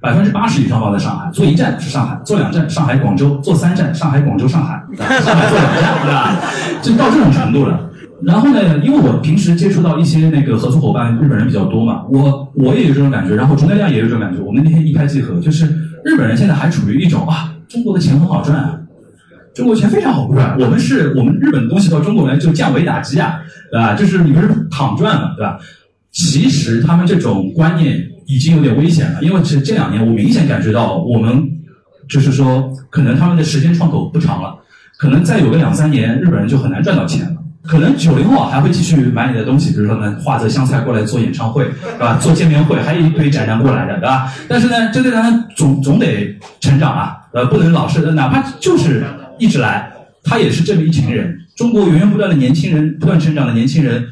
百分之八十以上放在上海。做一站是上海，做两站上海广州，做三站上海广州上海，上海 做两站，对吧？就到这种程度了。然后呢，因为我平时接触到一些那个合作伙伴，日本人比较多嘛，我我也有这种感觉，然后钟亮亮也有这种感觉。我们那天一拍即合，就是日本人现在还处于一种啊，中国的钱很好赚啊，中国钱非常好赚。我们是我们日本的东西到中国来就降维打击啊，对吧？就是你们是躺赚嘛，对吧？其实他们这种观念已经有点危险了，因为是这两年我明显感觉到我们就是说，可能他们的时间窗口不长了，可能再有个两三年，日本人就很难赚到钱了。可能九零后还会继续买你的东西，比如说呢，画着香菜过来做演唱会，对吧？做见面会，还有一堆宅男过来的，对吧？但是呢，这对他总总得成长啊，呃，不能老是，哪怕就是一直来，他也是这么一群人。中国源源不断的年轻人，不断成长的年轻人，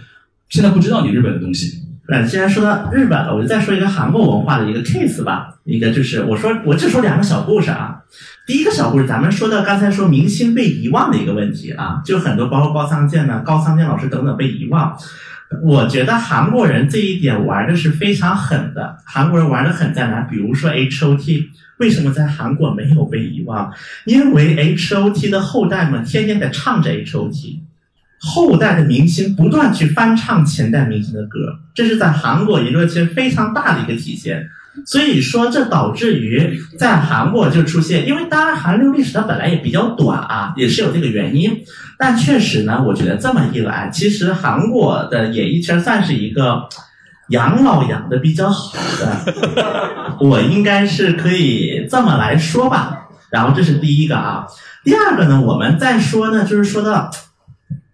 现在不知道你日本的东西。那，既然说到日本了，我就再说一个韩国文化的一个 case 吧。一个就是我说，我就说两个小故事啊。第一个小故事，咱们说到刚才说明星被遗忘的一个问题啊，就很多包括高仓健呢、高仓健老师等等被遗忘。我觉得韩国人这一点玩的是非常狠的。韩国人玩的狠在哪？比如说 H O T，为什么在韩国没有被遗忘？因为 H O T 的后代们天天在唱着 H O T。后代的明星不断去翻唱前代明星的歌，这是在韩国娱乐圈非常大的一个体现。所以说，这导致于在韩国就出现，因为当然韩流历史它本来也比较短啊，也是有这个原因。但确实呢，我觉得这么一来，其实韩国的演艺圈算是一个 养老养的比较好的，我应该是可以这么来说吧。然后这是第一个啊，第二个呢，我们再说呢，就是说到。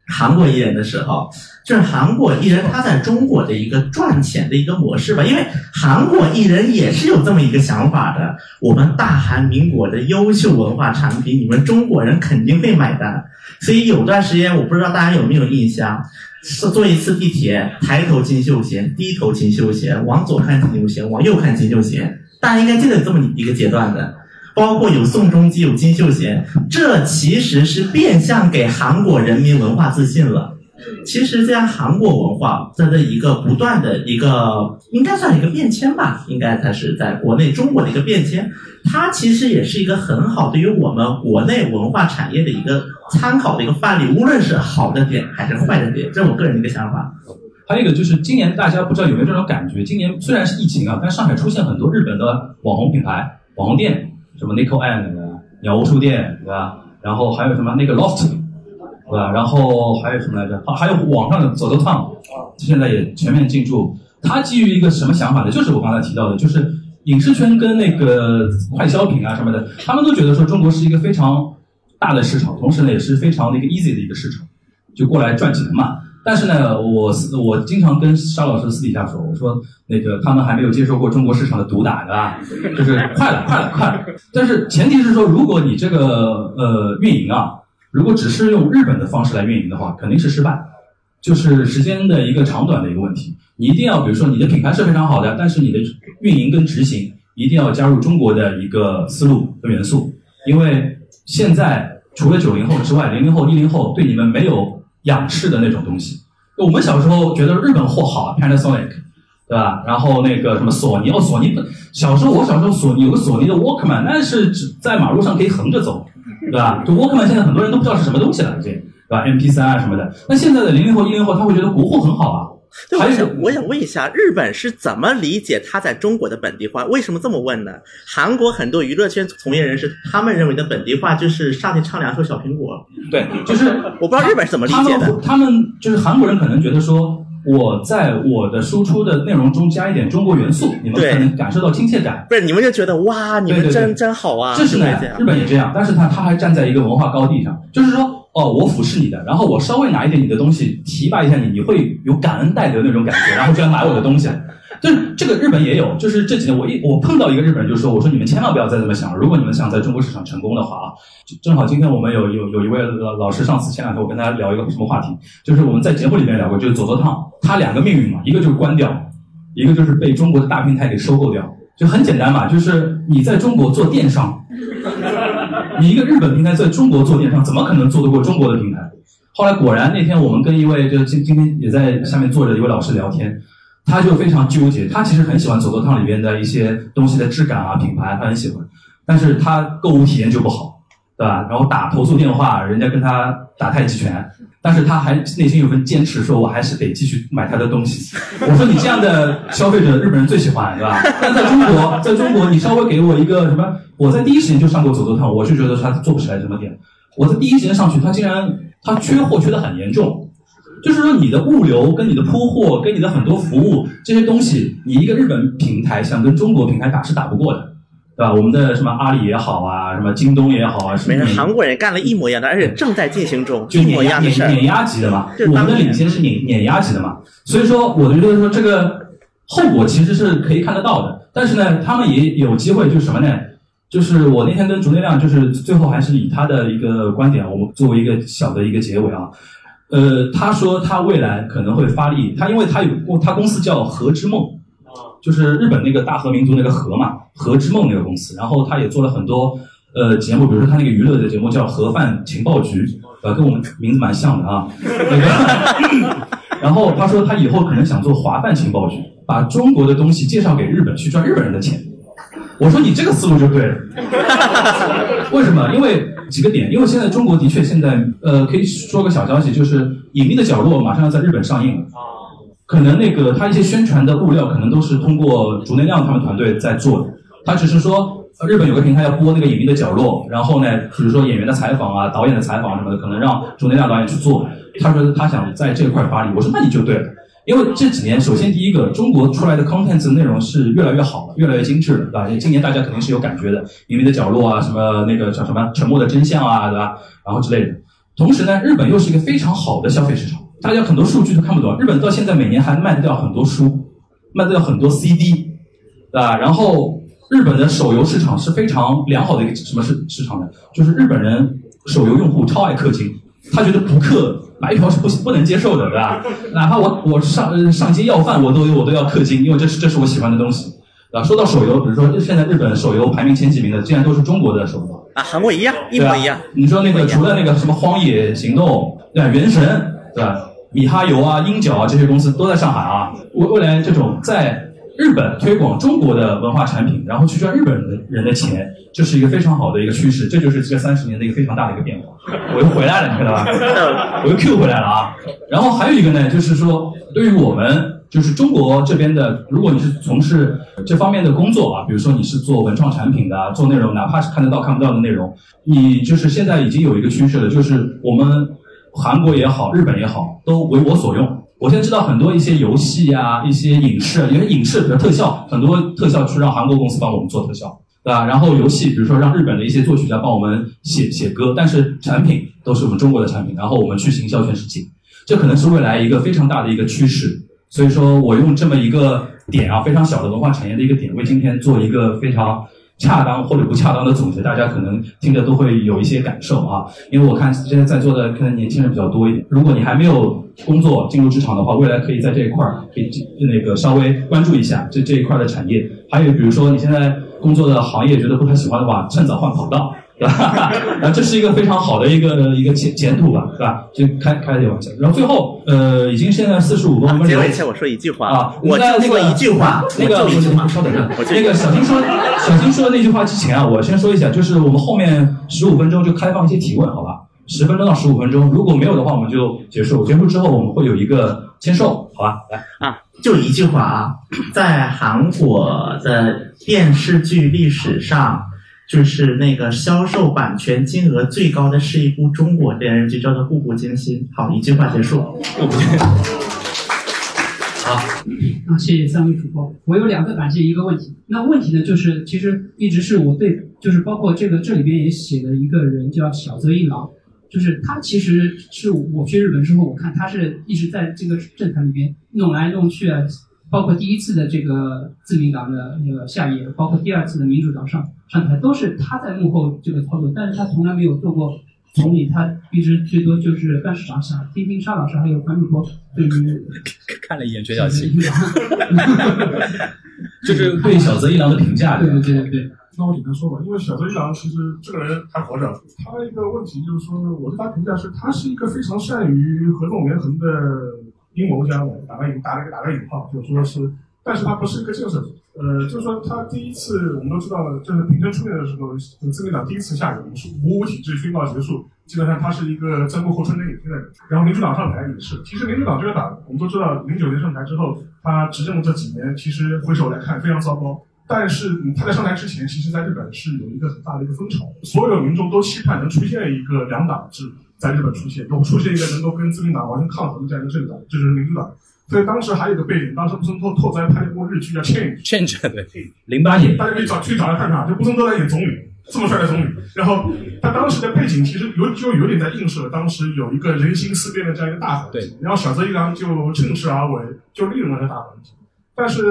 韩国艺人的时候，就是韩国艺人他在中国的一个赚钱的一个模式吧，因为韩国艺人也是有这么一个想法的。我们大韩民国的优秀文化产品，你们中国人肯定会买单。所以有段时间，我不知道大家有没有印象，是坐一次地铁，抬头金秀贤，低头金秀贤，往左看金秀贤，往右看金秀贤，大家应该记得这么一个阶段的。包括有宋仲基、有金秀贤，这其实是变相给韩国人民文化自信了。其实这样韩国文化它的一个不断的一个，应该算一个变迁吧，应该它是在国内中国的一个变迁。它其实也是一个很好对于我们国内文化产业的一个参考的一个范例，无论是好的点还是坏的点，这是我个人的一个想法。还有一个就是今年大家不知道有没有这种感觉，今年虽然是疫情啊，但上海出现很多日本的网红品牌、网红店。什么 Nico and 鸟屋书店，对吧？然后还有什么那个 Loft，对吧？然后还有什么来着？啊，还有网上的走走烫，现在也全面进驻。它基于一个什么想法呢？就是我刚才提到的，就是影视圈跟那个快消品啊什么的，他们都觉得说中国是一个非常大的市场，同时呢也是非常的一个 easy 的一个市场，就过来赚钱嘛。但是呢，我我经常跟沙老师私底下说，我说那个他们还没有接受过中国市场的毒打，对吧？就是快了，快了，快了。但是前提是说，如果你这个呃运营啊，如果只是用日本的方式来运营的话，肯定是失败，就是时间的一个长短的一个问题。你一定要，比如说你的品牌是非常好的，但是你的运营跟执行一定要加入中国的一个思路和元素，因为现在除了九零后之外，零零后、一零后对你们没有。仰视的那种东西，我们小时候觉得日本货好，Panasonic，对吧？然后那个什么索尼，哦，索尼，小时候我小时候索尼有个索尼的 Walkman，那是只在马路上可以横着走，对吧？就 Walkman 现在很多人都不知道是什么东西了，已经。对吧？MP 三啊什么的。那现在的零零后、一零后，他会觉得国货很好啊。对，我想我想问一下，日本是怎么理解它在中国的本地化？为什么这么问呢？韩国很多娱乐圈从业人士，他们认为的本地化就是上去唱两首小苹果。对，就是我不知道日本是怎么理解的。们他们就是韩国人可能觉得说，我在我的输出的内容中加一点中国元素，你们对可能感受到亲切感。不是你们就觉得哇，你们真真好啊！这是这样，日本也这样，但是他，他还站在一个文化高地上，就是说，哦，我俯视你的，然后我稍微拿一点你的东西提拔一下你，你会有感恩戴德那种感觉，然后就来买我的东西。就是这个日本也有，就是这几年我一我碰到一个日本人就说，我说你们千万不要再这么想，如果你们想在中国市场成功的话啊，正好今天我们有有有一位老老师，上次前两天我跟大家聊一个什么话题，就是我们在节目里面聊过，就是走走烫，他两个命运嘛，一个就是关掉，一个就是被中国的大平台给收购掉，就很简单嘛，就是你在中国做电商，你一个日本平台在中国做电商，怎么可能做得过中国的平台？后来果然那天我们跟一位就今今天也在下面坐着一位老师聊天，他就非常纠结，他其实很喜欢走走烫里边的一些东西的质感啊、品牌，他很喜欢，但是他购物体验就不好，对吧？然后打投诉电话，人家跟他打太极拳，但是他还内心有份坚持，说我还是得继续买他的东西。我说你这样的消费者，日本人最喜欢，对吧？但在中国，在中国，你稍微给我一个什么，我在第一时间就上过走走烫，我就觉得他做不起来什么点。我在第一时间上去，他竟然他缺货缺的很严重，就是说你的物流跟你的铺货跟你的很多服务这些东西，你一个日本平台想跟中国平台打是打不过的，对吧？我们的什么阿里也好啊，什么京东也好啊，什么韩国人干了一模一样的，而且正在进行中，就一模碾压一样的事儿。碾碾压级的嘛，我们的领先是碾碾压级的嘛，所以说我就觉得说这个后果其实是可以看得到的，但是呢，他们也有机会，就是什么呢？就是我那天跟竹内亮，就是最后还是以他的一个观点，我们作为一个小的一个结尾啊，呃，他说他未来可能会发力，他因为他有他公司叫和之梦，就是日本那个大和民族那个和嘛，和之梦那个公司，然后他也做了很多呃节目，比如说他那个娱乐的节目叫盒饭情报局，呃，跟我们名字蛮像的啊，那个，然后他说他以后可能想做华饭情报局，把中国的东西介绍给日本去赚日本人的钱。我说你这个思路就对了，为什么？因为几个点，因为现在中国的确现在呃，可以说个小消息，就是《隐秘的角落》马上要在日本上映了。可能那个他一些宣传的物料，可能都是通过竹内亮他们团队在做的。他只是说，日本有个平台要播那个《隐秘的角落》，然后呢，比如说演员的采访啊、导演的采访什么的，可能让竹内亮导演去做。他说他想在这块发力，我说那你就对了。因为这几年，首先第一个，中国出来的 content 内容是越来越好了，越来越精致了，对吧？今年大家肯定是有感觉的，《隐秘的角落》啊，什么那个叫什么《沉默的真相》啊，对吧？然后之类的。同时呢，日本又是一个非常好的消费市场，大家很多数据都看不懂。日本到现在每年还卖得掉很多书，卖得掉很多 CD，对吧？然后日本的手游市场是非常良好的一个什么市市场呢？就是日本人手游用户超爱氪金，他觉得不氪白嫖是不不能接受的，对吧？哪怕我我上呃上街要饭，我都我都要氪金，因为这是这是我喜欢的东西。啊，说到手游，比如说现在日本手游排名前几名的，竟然都是中国的手游。啊，韩国一样，一模一样。你说那个除了那个什么《荒野行动》对吧，《原神》对吧，米哈游啊、鹰角啊这些公司都在上海啊。未未来这种在日本推广中国的文化产品，然后去赚日本人的人的钱，这是一个非常好的一个趋势。这就是这三十年的一个非常大的一个变化。我又回来了，你看到吧？我又 Q 回来了啊。然后还有一个呢，就是说对于我们。就是中国这边的，如果你是从事这方面的工作啊，比如说你是做文创产品的啊，做内容，哪怕是看得到看不到的内容，你就是现在已经有一个趋势了，就是我们韩国也好，日本也好，都为我所用。我现在知道很多一些游戏啊，一些影视，因为影视比如特效，很多特效是让韩国公司帮我们做特效，对吧？然后游戏，比如说让日本的一些作曲家帮我们写写歌，但是产品都是我们中国的产品，然后我们去行销全世界，这可能是未来一个非常大的一个趋势。所以说我用这么一个点啊，非常小的文化产业的一个点，为今天做一个非常恰当或者不恰当的总结，大家可能听着都会有一些感受啊。因为我看现在在座的可能年轻人比较多一点，如果你还没有工作进入职场的话，未来可以在这一块儿可以那个稍微关注一下这这一块的产业。还有比如说你现在工作的行业觉得不太喜欢的话，趁早换跑道。对吧？然后这是一个非常好的一个一个前前途吧，是吧？就开开这玩笑。然后最后，呃，已经现在四十五分，我们结尾前我说一句话啊，我就说一句话，那个。稍等一下，那个小金说小金说的那句话之前啊，我先说一下，就是我们后面十五分钟就开放一些提问，好吧？十分钟到十五分钟，如果没有的话，我们就结束。结束之后，我们会有一个签售，好吧？来啊，就一句话啊，在韩国的电视剧历史上，就是那个销售版权金额最高的是一部中国电视剧，叫做《步步惊心》。好，一句话结束。好，啊，谢谢三位主播。我有两个感谢，一个问题。那问题呢，就是其实一直是我对，就是包括这个这里边也写了一个人叫小泽一郎。就是他其实是我去日本之后，我看他是一直在这个政坛里边弄来弄去啊，包括第一次的这个自民党的那个下野，包括第二次的民主党上上台，都是他在幕后这个操作，但是他从来没有做过总理，他一直最多就是干市长。想听听沙老师还有关主播对于看了一眼《绝角戏》，就是对小泽一郎的评价，对对对对。那我简单说吧，因为小泽一郎其实这个人还活着。他一个问题就是说，我对他评价是，他是一个非常善于合纵连横的阴谋家。打个打了个打个引号，就说是，但是他不是一个建设者。呃，就是说他第一次我们都知道，就是平成初年的时候，就自民党第一次下野，五五体制宣告结束，基本上他是一个在幕后春天引进的人。然后民主党上台也是，其实民主党这个党，我们都知道，零九年上台之后，他执政这几年，其实回首来看非常糟糕。但是他在上台之前，其实在日本是有一个很大的一个风潮，所有民众都期盼能出现一个两党制在日本出现，有出现一个能够跟自民党完全抗衡的这样一个政党，就是民主党。所以当时还有一个背景，当时布森拓拓哉拍了一部日剧叫《Change》，Change 对，零八年，大家可以找去找来看看，就布森拓在演总理，这么帅的总理。然后他当时的背景其实有就有点在映射当时有一个人心思变的这样一个大环境，然后小泽一郎就趁势而为，就利用了这大环境，但是。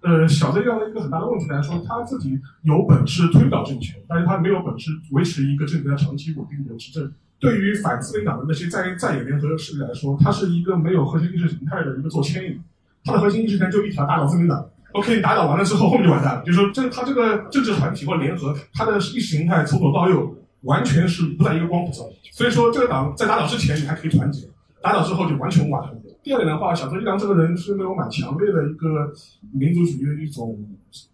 呃，小泽一郎的一个很大的问题来说，他自己有本事推倒政权，但是他没有本事维持一个政权长期稳定的执政。对于反自民党的那些在在野联合势力来说，他是一个没有核心意识形态的一个做牵引，他的核心意识形态就一条打倒自民党。OK，打倒完了之后，后面就完蛋了。就是说，这他这个政治团体或联合，他的意识形态从左到右完全是不在一个光谱上。所以说，这个党在打倒之前你还可以团结，打倒之后就完全无法团结。第二点的话，小泽一郎这个人是那种蛮强烈的一个民族主义的一种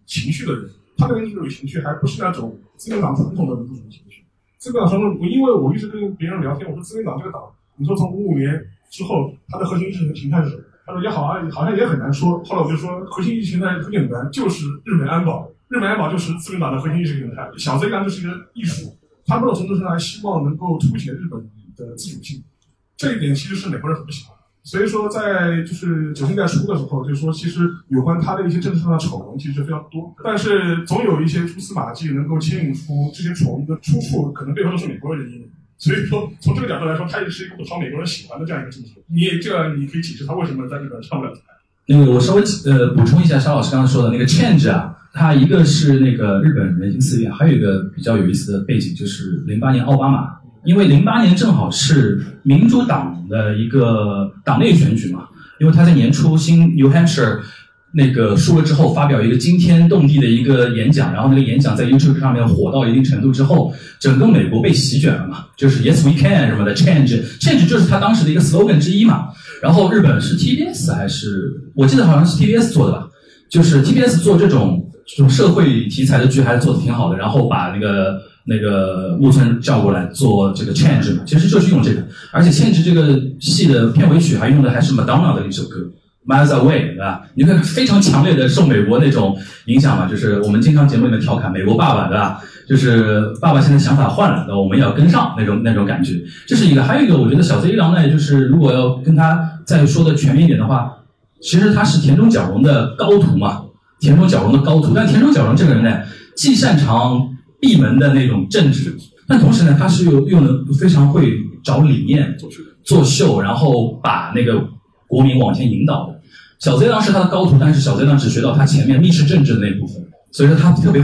情绪的人。他的民族主义情绪还不是那种自民党传统的民族主义情绪。自民党说，我，因为我一直跟别人聊天，我说自民党这个党，你说从五五年之后，它的核心意识形态是什么？他说也好啊，好像也很难说。后来我就说，核心意识形态很简单，就是日本安保。日本安保就是自民党的核心意识形态。小泽一郎就是一个艺术，他某种程度上还希望能够凸显日本的自主性。这一点其实是美国人很不喜欢。所以说，在就是九十年代初的时候，就是说，其实有关他的一些政治上的丑闻其实非常多，但是总有一些蛛丝马迹能够牵引出这些丑闻的出处，可能背后都是美国人的阴谋。所以说，从这个角度来说，他也是一个不讨美国人喜欢的这样一个政策。你这样，你可以解释他为什么在日本上不了台。那个，我稍微呃补充一下，肖老师刚刚说的那个 change 啊，它一个是那个日本人心思变，还有一个比较有意思的背景，就是零八年奥巴马。因为零八年正好是民主党的一个党内选举嘛，因为他在年初新 New Hampshire 那个输了之后，发表一个惊天动地的一个演讲，然后那个演讲在 YouTube 上面火到一定程度之后，整个美国被席卷了嘛，就是 Yes we can 什么的 Change Change 就是他当时的一个 slogan 之一嘛。然后日本是 TBS 还是我记得好像是 TBS 做的吧，就是 TBS 做这种这种社会题材的剧还是做的挺好的，然后把那个。那个木村叫过来做这个 change 嘛，其实就是用这个，而且 change 这个戏的片尾曲还用的还是 Madonna 的一首歌 Miles Away，对吧？你看非常强烈的受美国那种影响嘛，就是我们经常节目里面调侃美国爸爸，对吧？就是爸爸现在想法换了，那我们要跟上那种那种感觉，这是一个。还有一个，我觉得小泽一郎呢，就是如果要跟他再说的全面一点的话，其实他是田中角荣的高徒嘛，田中角荣的高徒。但田中角荣这个人呢，既擅长。闭门的那种政治，但同时呢，他是又又能非常会找理念做秀，然后把那个国民往前引导的。小贼郎是他的高徒，但是小贼郎只学到他前面密室政治的那部分，所以说他特别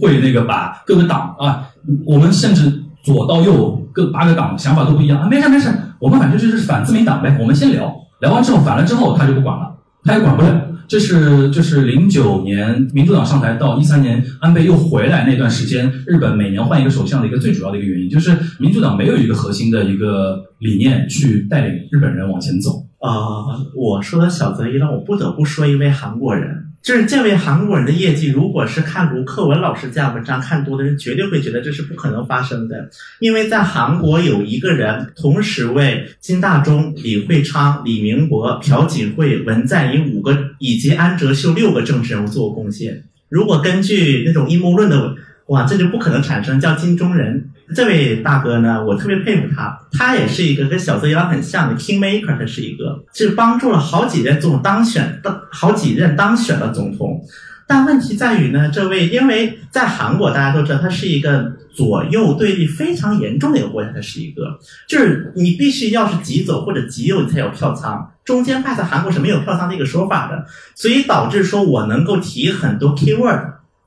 会那个把各个党啊，我们甚至左到右各八个党想法都不一样啊，没事没事，我们反正就是反自民党呗，我们先聊聊完之后反了之后他就不管了，他也管不了。这是就是零九年民主党上台到一三年安倍又回来那段时间，日本每年换一个首相的一个最主要的一个原因，就是民主党没有一个核心的一个理念去带领日本人往前走。啊，我说的小泽一郎，我不得不说一位韩国人，就是这位韩国人的业绩，如果是看卢克文老师这样文章看多的人，绝对会觉得这是不可能发生的。因为在韩国有一个人同时为金大中、李会昌、李明博、朴槿惠、文在寅五个以及安哲秀六个政治人物做过贡献。如果根据那种阴谋论的，哇，这就不可能产生叫金钟仁。这位大哥呢，我特别佩服他，他也是一个跟小泽洋很像的 king maker，他是一个，是帮助了好几任总当选的，好几任当选了总统。但问题在于呢，这位因为在韩国大家都知道，它是一个左右对立非常严重的一个国家，他是一个，就是你必须要是极左或者极右，你才有票仓，中间派在韩国是没有票仓的一个说法的，所以导致说我能够提很多 keyword，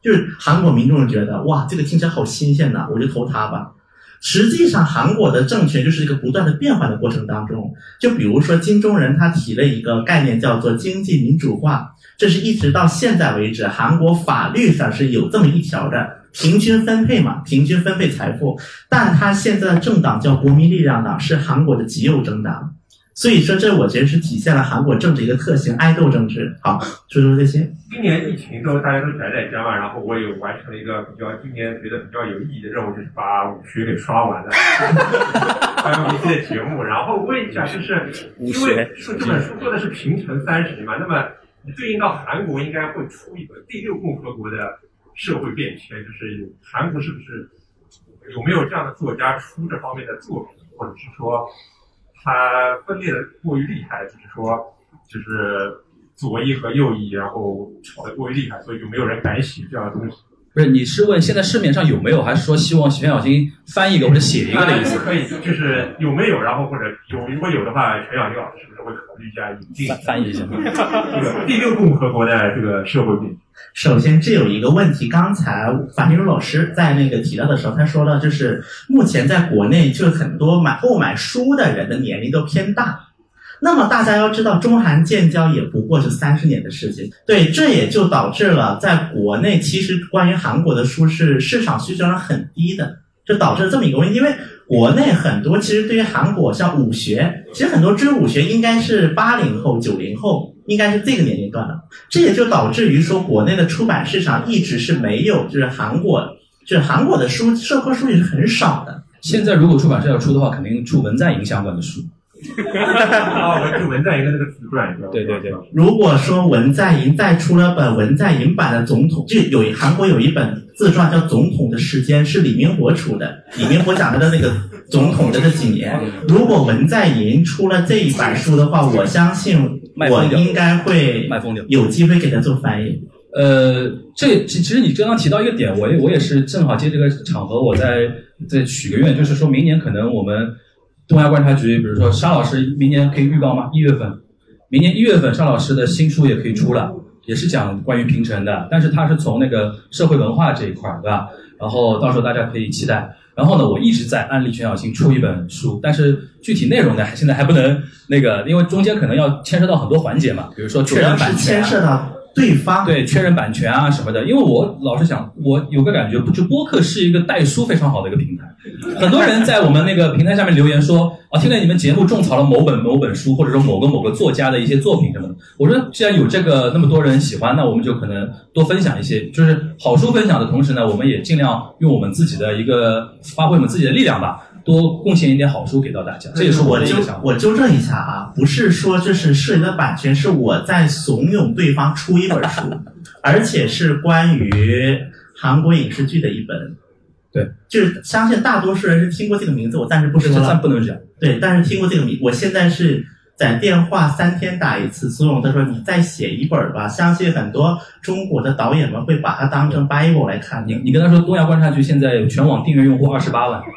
就是韩国民众觉得哇，这个听起来好新鲜呐，我就投他吧。实际上，韩国的政权就是一个不断的变换的过程当中。就比如说金钟仁他提了一个概念，叫做经济民主化，这是一直到现在为止，韩国法律上是有这么一条的，平均分配嘛，平均分配财富。但他现在的政党叫国民力量党，是韩国的极右政党。所以说，这我觉得是体现了韩国政治一个特性——爱豆政治。好，说说这些。今年疫情都大家都宅在家嘛，然后我也完成了一个比较今年觉得比较有意义的任务，就是把武学给刷完了。还有一系列节目，然后问一下，就是因为说这本书说的是平成三十年嘛，那么对应到韩国应该会出一个第六共和国的社会变迁，就是韩国是不是有没有这样的作家出这方面的作品，或者是说？它分裂的过于厉害，就是说，就是左翼和右翼，然后吵得过于厉害，所以就没有人敢写这样的东西。不是，你是问现在市面上有没有，还是说希望全小新翻译一个或者写一个的意思？可以，就是有没有，然后或者有，如果有的话，全小新老师是不是会考虑一下引进翻译一下这个第六共和国的这个社会变？首先，这有一个问题，刚才樊明茹老师在那个提到的时候，他说了，就是目前在国内，就是很多买购买书的人的年龄都偏大。那么大家要知道，中韩建交也不过是三十年的事情，对，这也就导致了在国内，其实关于韩国的书是市场需求量很低的，这导致了这么一个问题，因为。国内很多其实对于韩国像武学，其实很多追武学应该是八零后、九零后，应该是这个年龄段的。这也就导致于说，国内的出版市场一直是没有，就是韩国，就是韩国的书，社科书也是很少的。现在如果出版社要出的话，肯定出文在寅相关的书。啊，文就文在寅的那个自传，对对对。如果说文在寅再出了本文在寅版的总统，就有韩国有一本自传叫《总统的时间》，是李明博出的。李明博讲他的那个总统的这几年。如果文在寅出了这一版书的话，我相信我应该会有机会给他做翻译。呃，这其实你刚刚提到一个点，我也我也是正好借这个场合，我再再许个愿，就是说明年可能我们。东亚观察局，比如说沙老师，明年可以预告吗？一月份，明年一月份，沙老师的新书也可以出了，也是讲关于平城的，但是他是从那个社会文化这一块儿，对吧？然后到时候大家可以期待。然后呢，我一直在安利全小新出一本书，但是具体内容呢，现在还不能那个，因为中间可能要牵涉到很多环节嘛，比如说确认版权。对方对确认版权啊什么的，因为我老是想，我有个感觉，就播客是一个带书非常好的一个平台。很多人在我们那个平台下面留言说，啊，听了你们节目种草了某本某本书，或者说某个某个作家的一些作品什么的。我说，既然有这个那么多人喜欢，那我们就可能多分享一些，就是好书分享的同时呢，我们也尽量用我们自己的一个发挥我们自己的力量吧。多贡献一点好书给到大家，这也是我的一个想法。我纠正一下啊，不是说这是涉及的版权，是我在怂恿对方出一本书，而且是关于韩国影视剧的一本。对，就是相信大多数人是听过这个名字，我暂时不说了。不能讲。对，但是听过这个名，我现在是。在电话三天打一次，苏荣他说你再写一本吧。相信很多中国的导演们会把它当成 Bible 来看。你你跟他说，东亚观察局现在有全网订阅用户二十八万。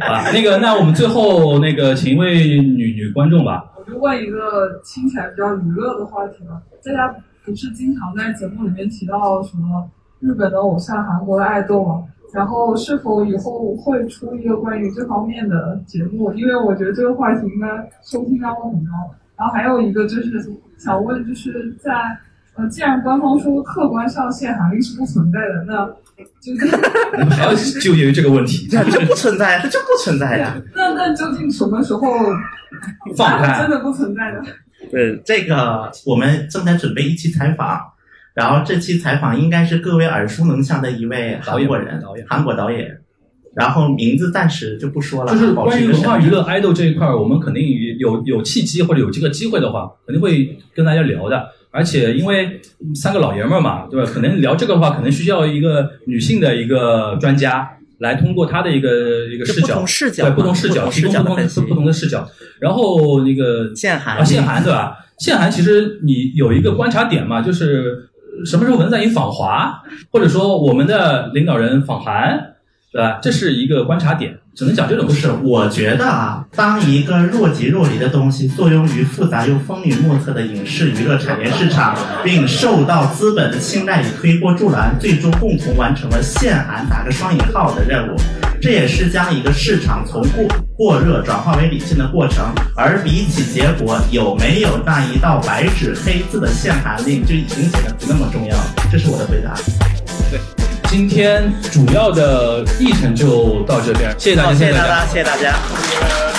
啊，那个，那我们最后那个，请一位女女观众吧。我就问一个听起来比较娱乐的话题吧。大家不是经常在节目里面提到什么日本的偶像、韩国的爱豆吗？然后是否以后会出一个关于这方面的节目？因为我觉得这个话题应该收听量会很高。然后还有一个就是想问，就是在呃，既然官方说客观上限韩令是不存在的，那就 还要纠结于这个问题？这就不存在，它就不存在呀。那那究竟什么时候放开？真的不存在的？对，这个我们正在准备一期采访，然后这期采访应该是各位耳熟能详的一位韩国人，韩国导演。然后名字暂时就不说了。就是关于文化娱乐 idol 这一块儿，我们肯定有有契机或者有这个机会的话，肯定会跟大家聊的。而且因为三个老爷们儿嘛，对吧？可能聊这个的话，可能需要一个女性的一个专家来通过她的一个一个视角，对不同视角提供不同不同的视角。然后那个限韩啊，限韩对吧？限韩其实你有一个观察点嘛，就是什么时候文在寅访华，或者说我们的领导人访韩。对吧？这是一个观察点，只能讲这种故事。我觉得啊，当一个若即若离的东西作用于复杂又风云莫测的影视娱乐产业市场，并受到资本的青睐与推波助澜，最终共同完成了限韩打个双引号的任务。这也是将一个市场从过过热转化为理性的过程。而比起结果有没有那一道白纸黑字的限韩令，就已经显得不那么重要了。这是我的回答。对。今天主要的议程就到这边，谢谢大家，谢谢大家，谢谢大家。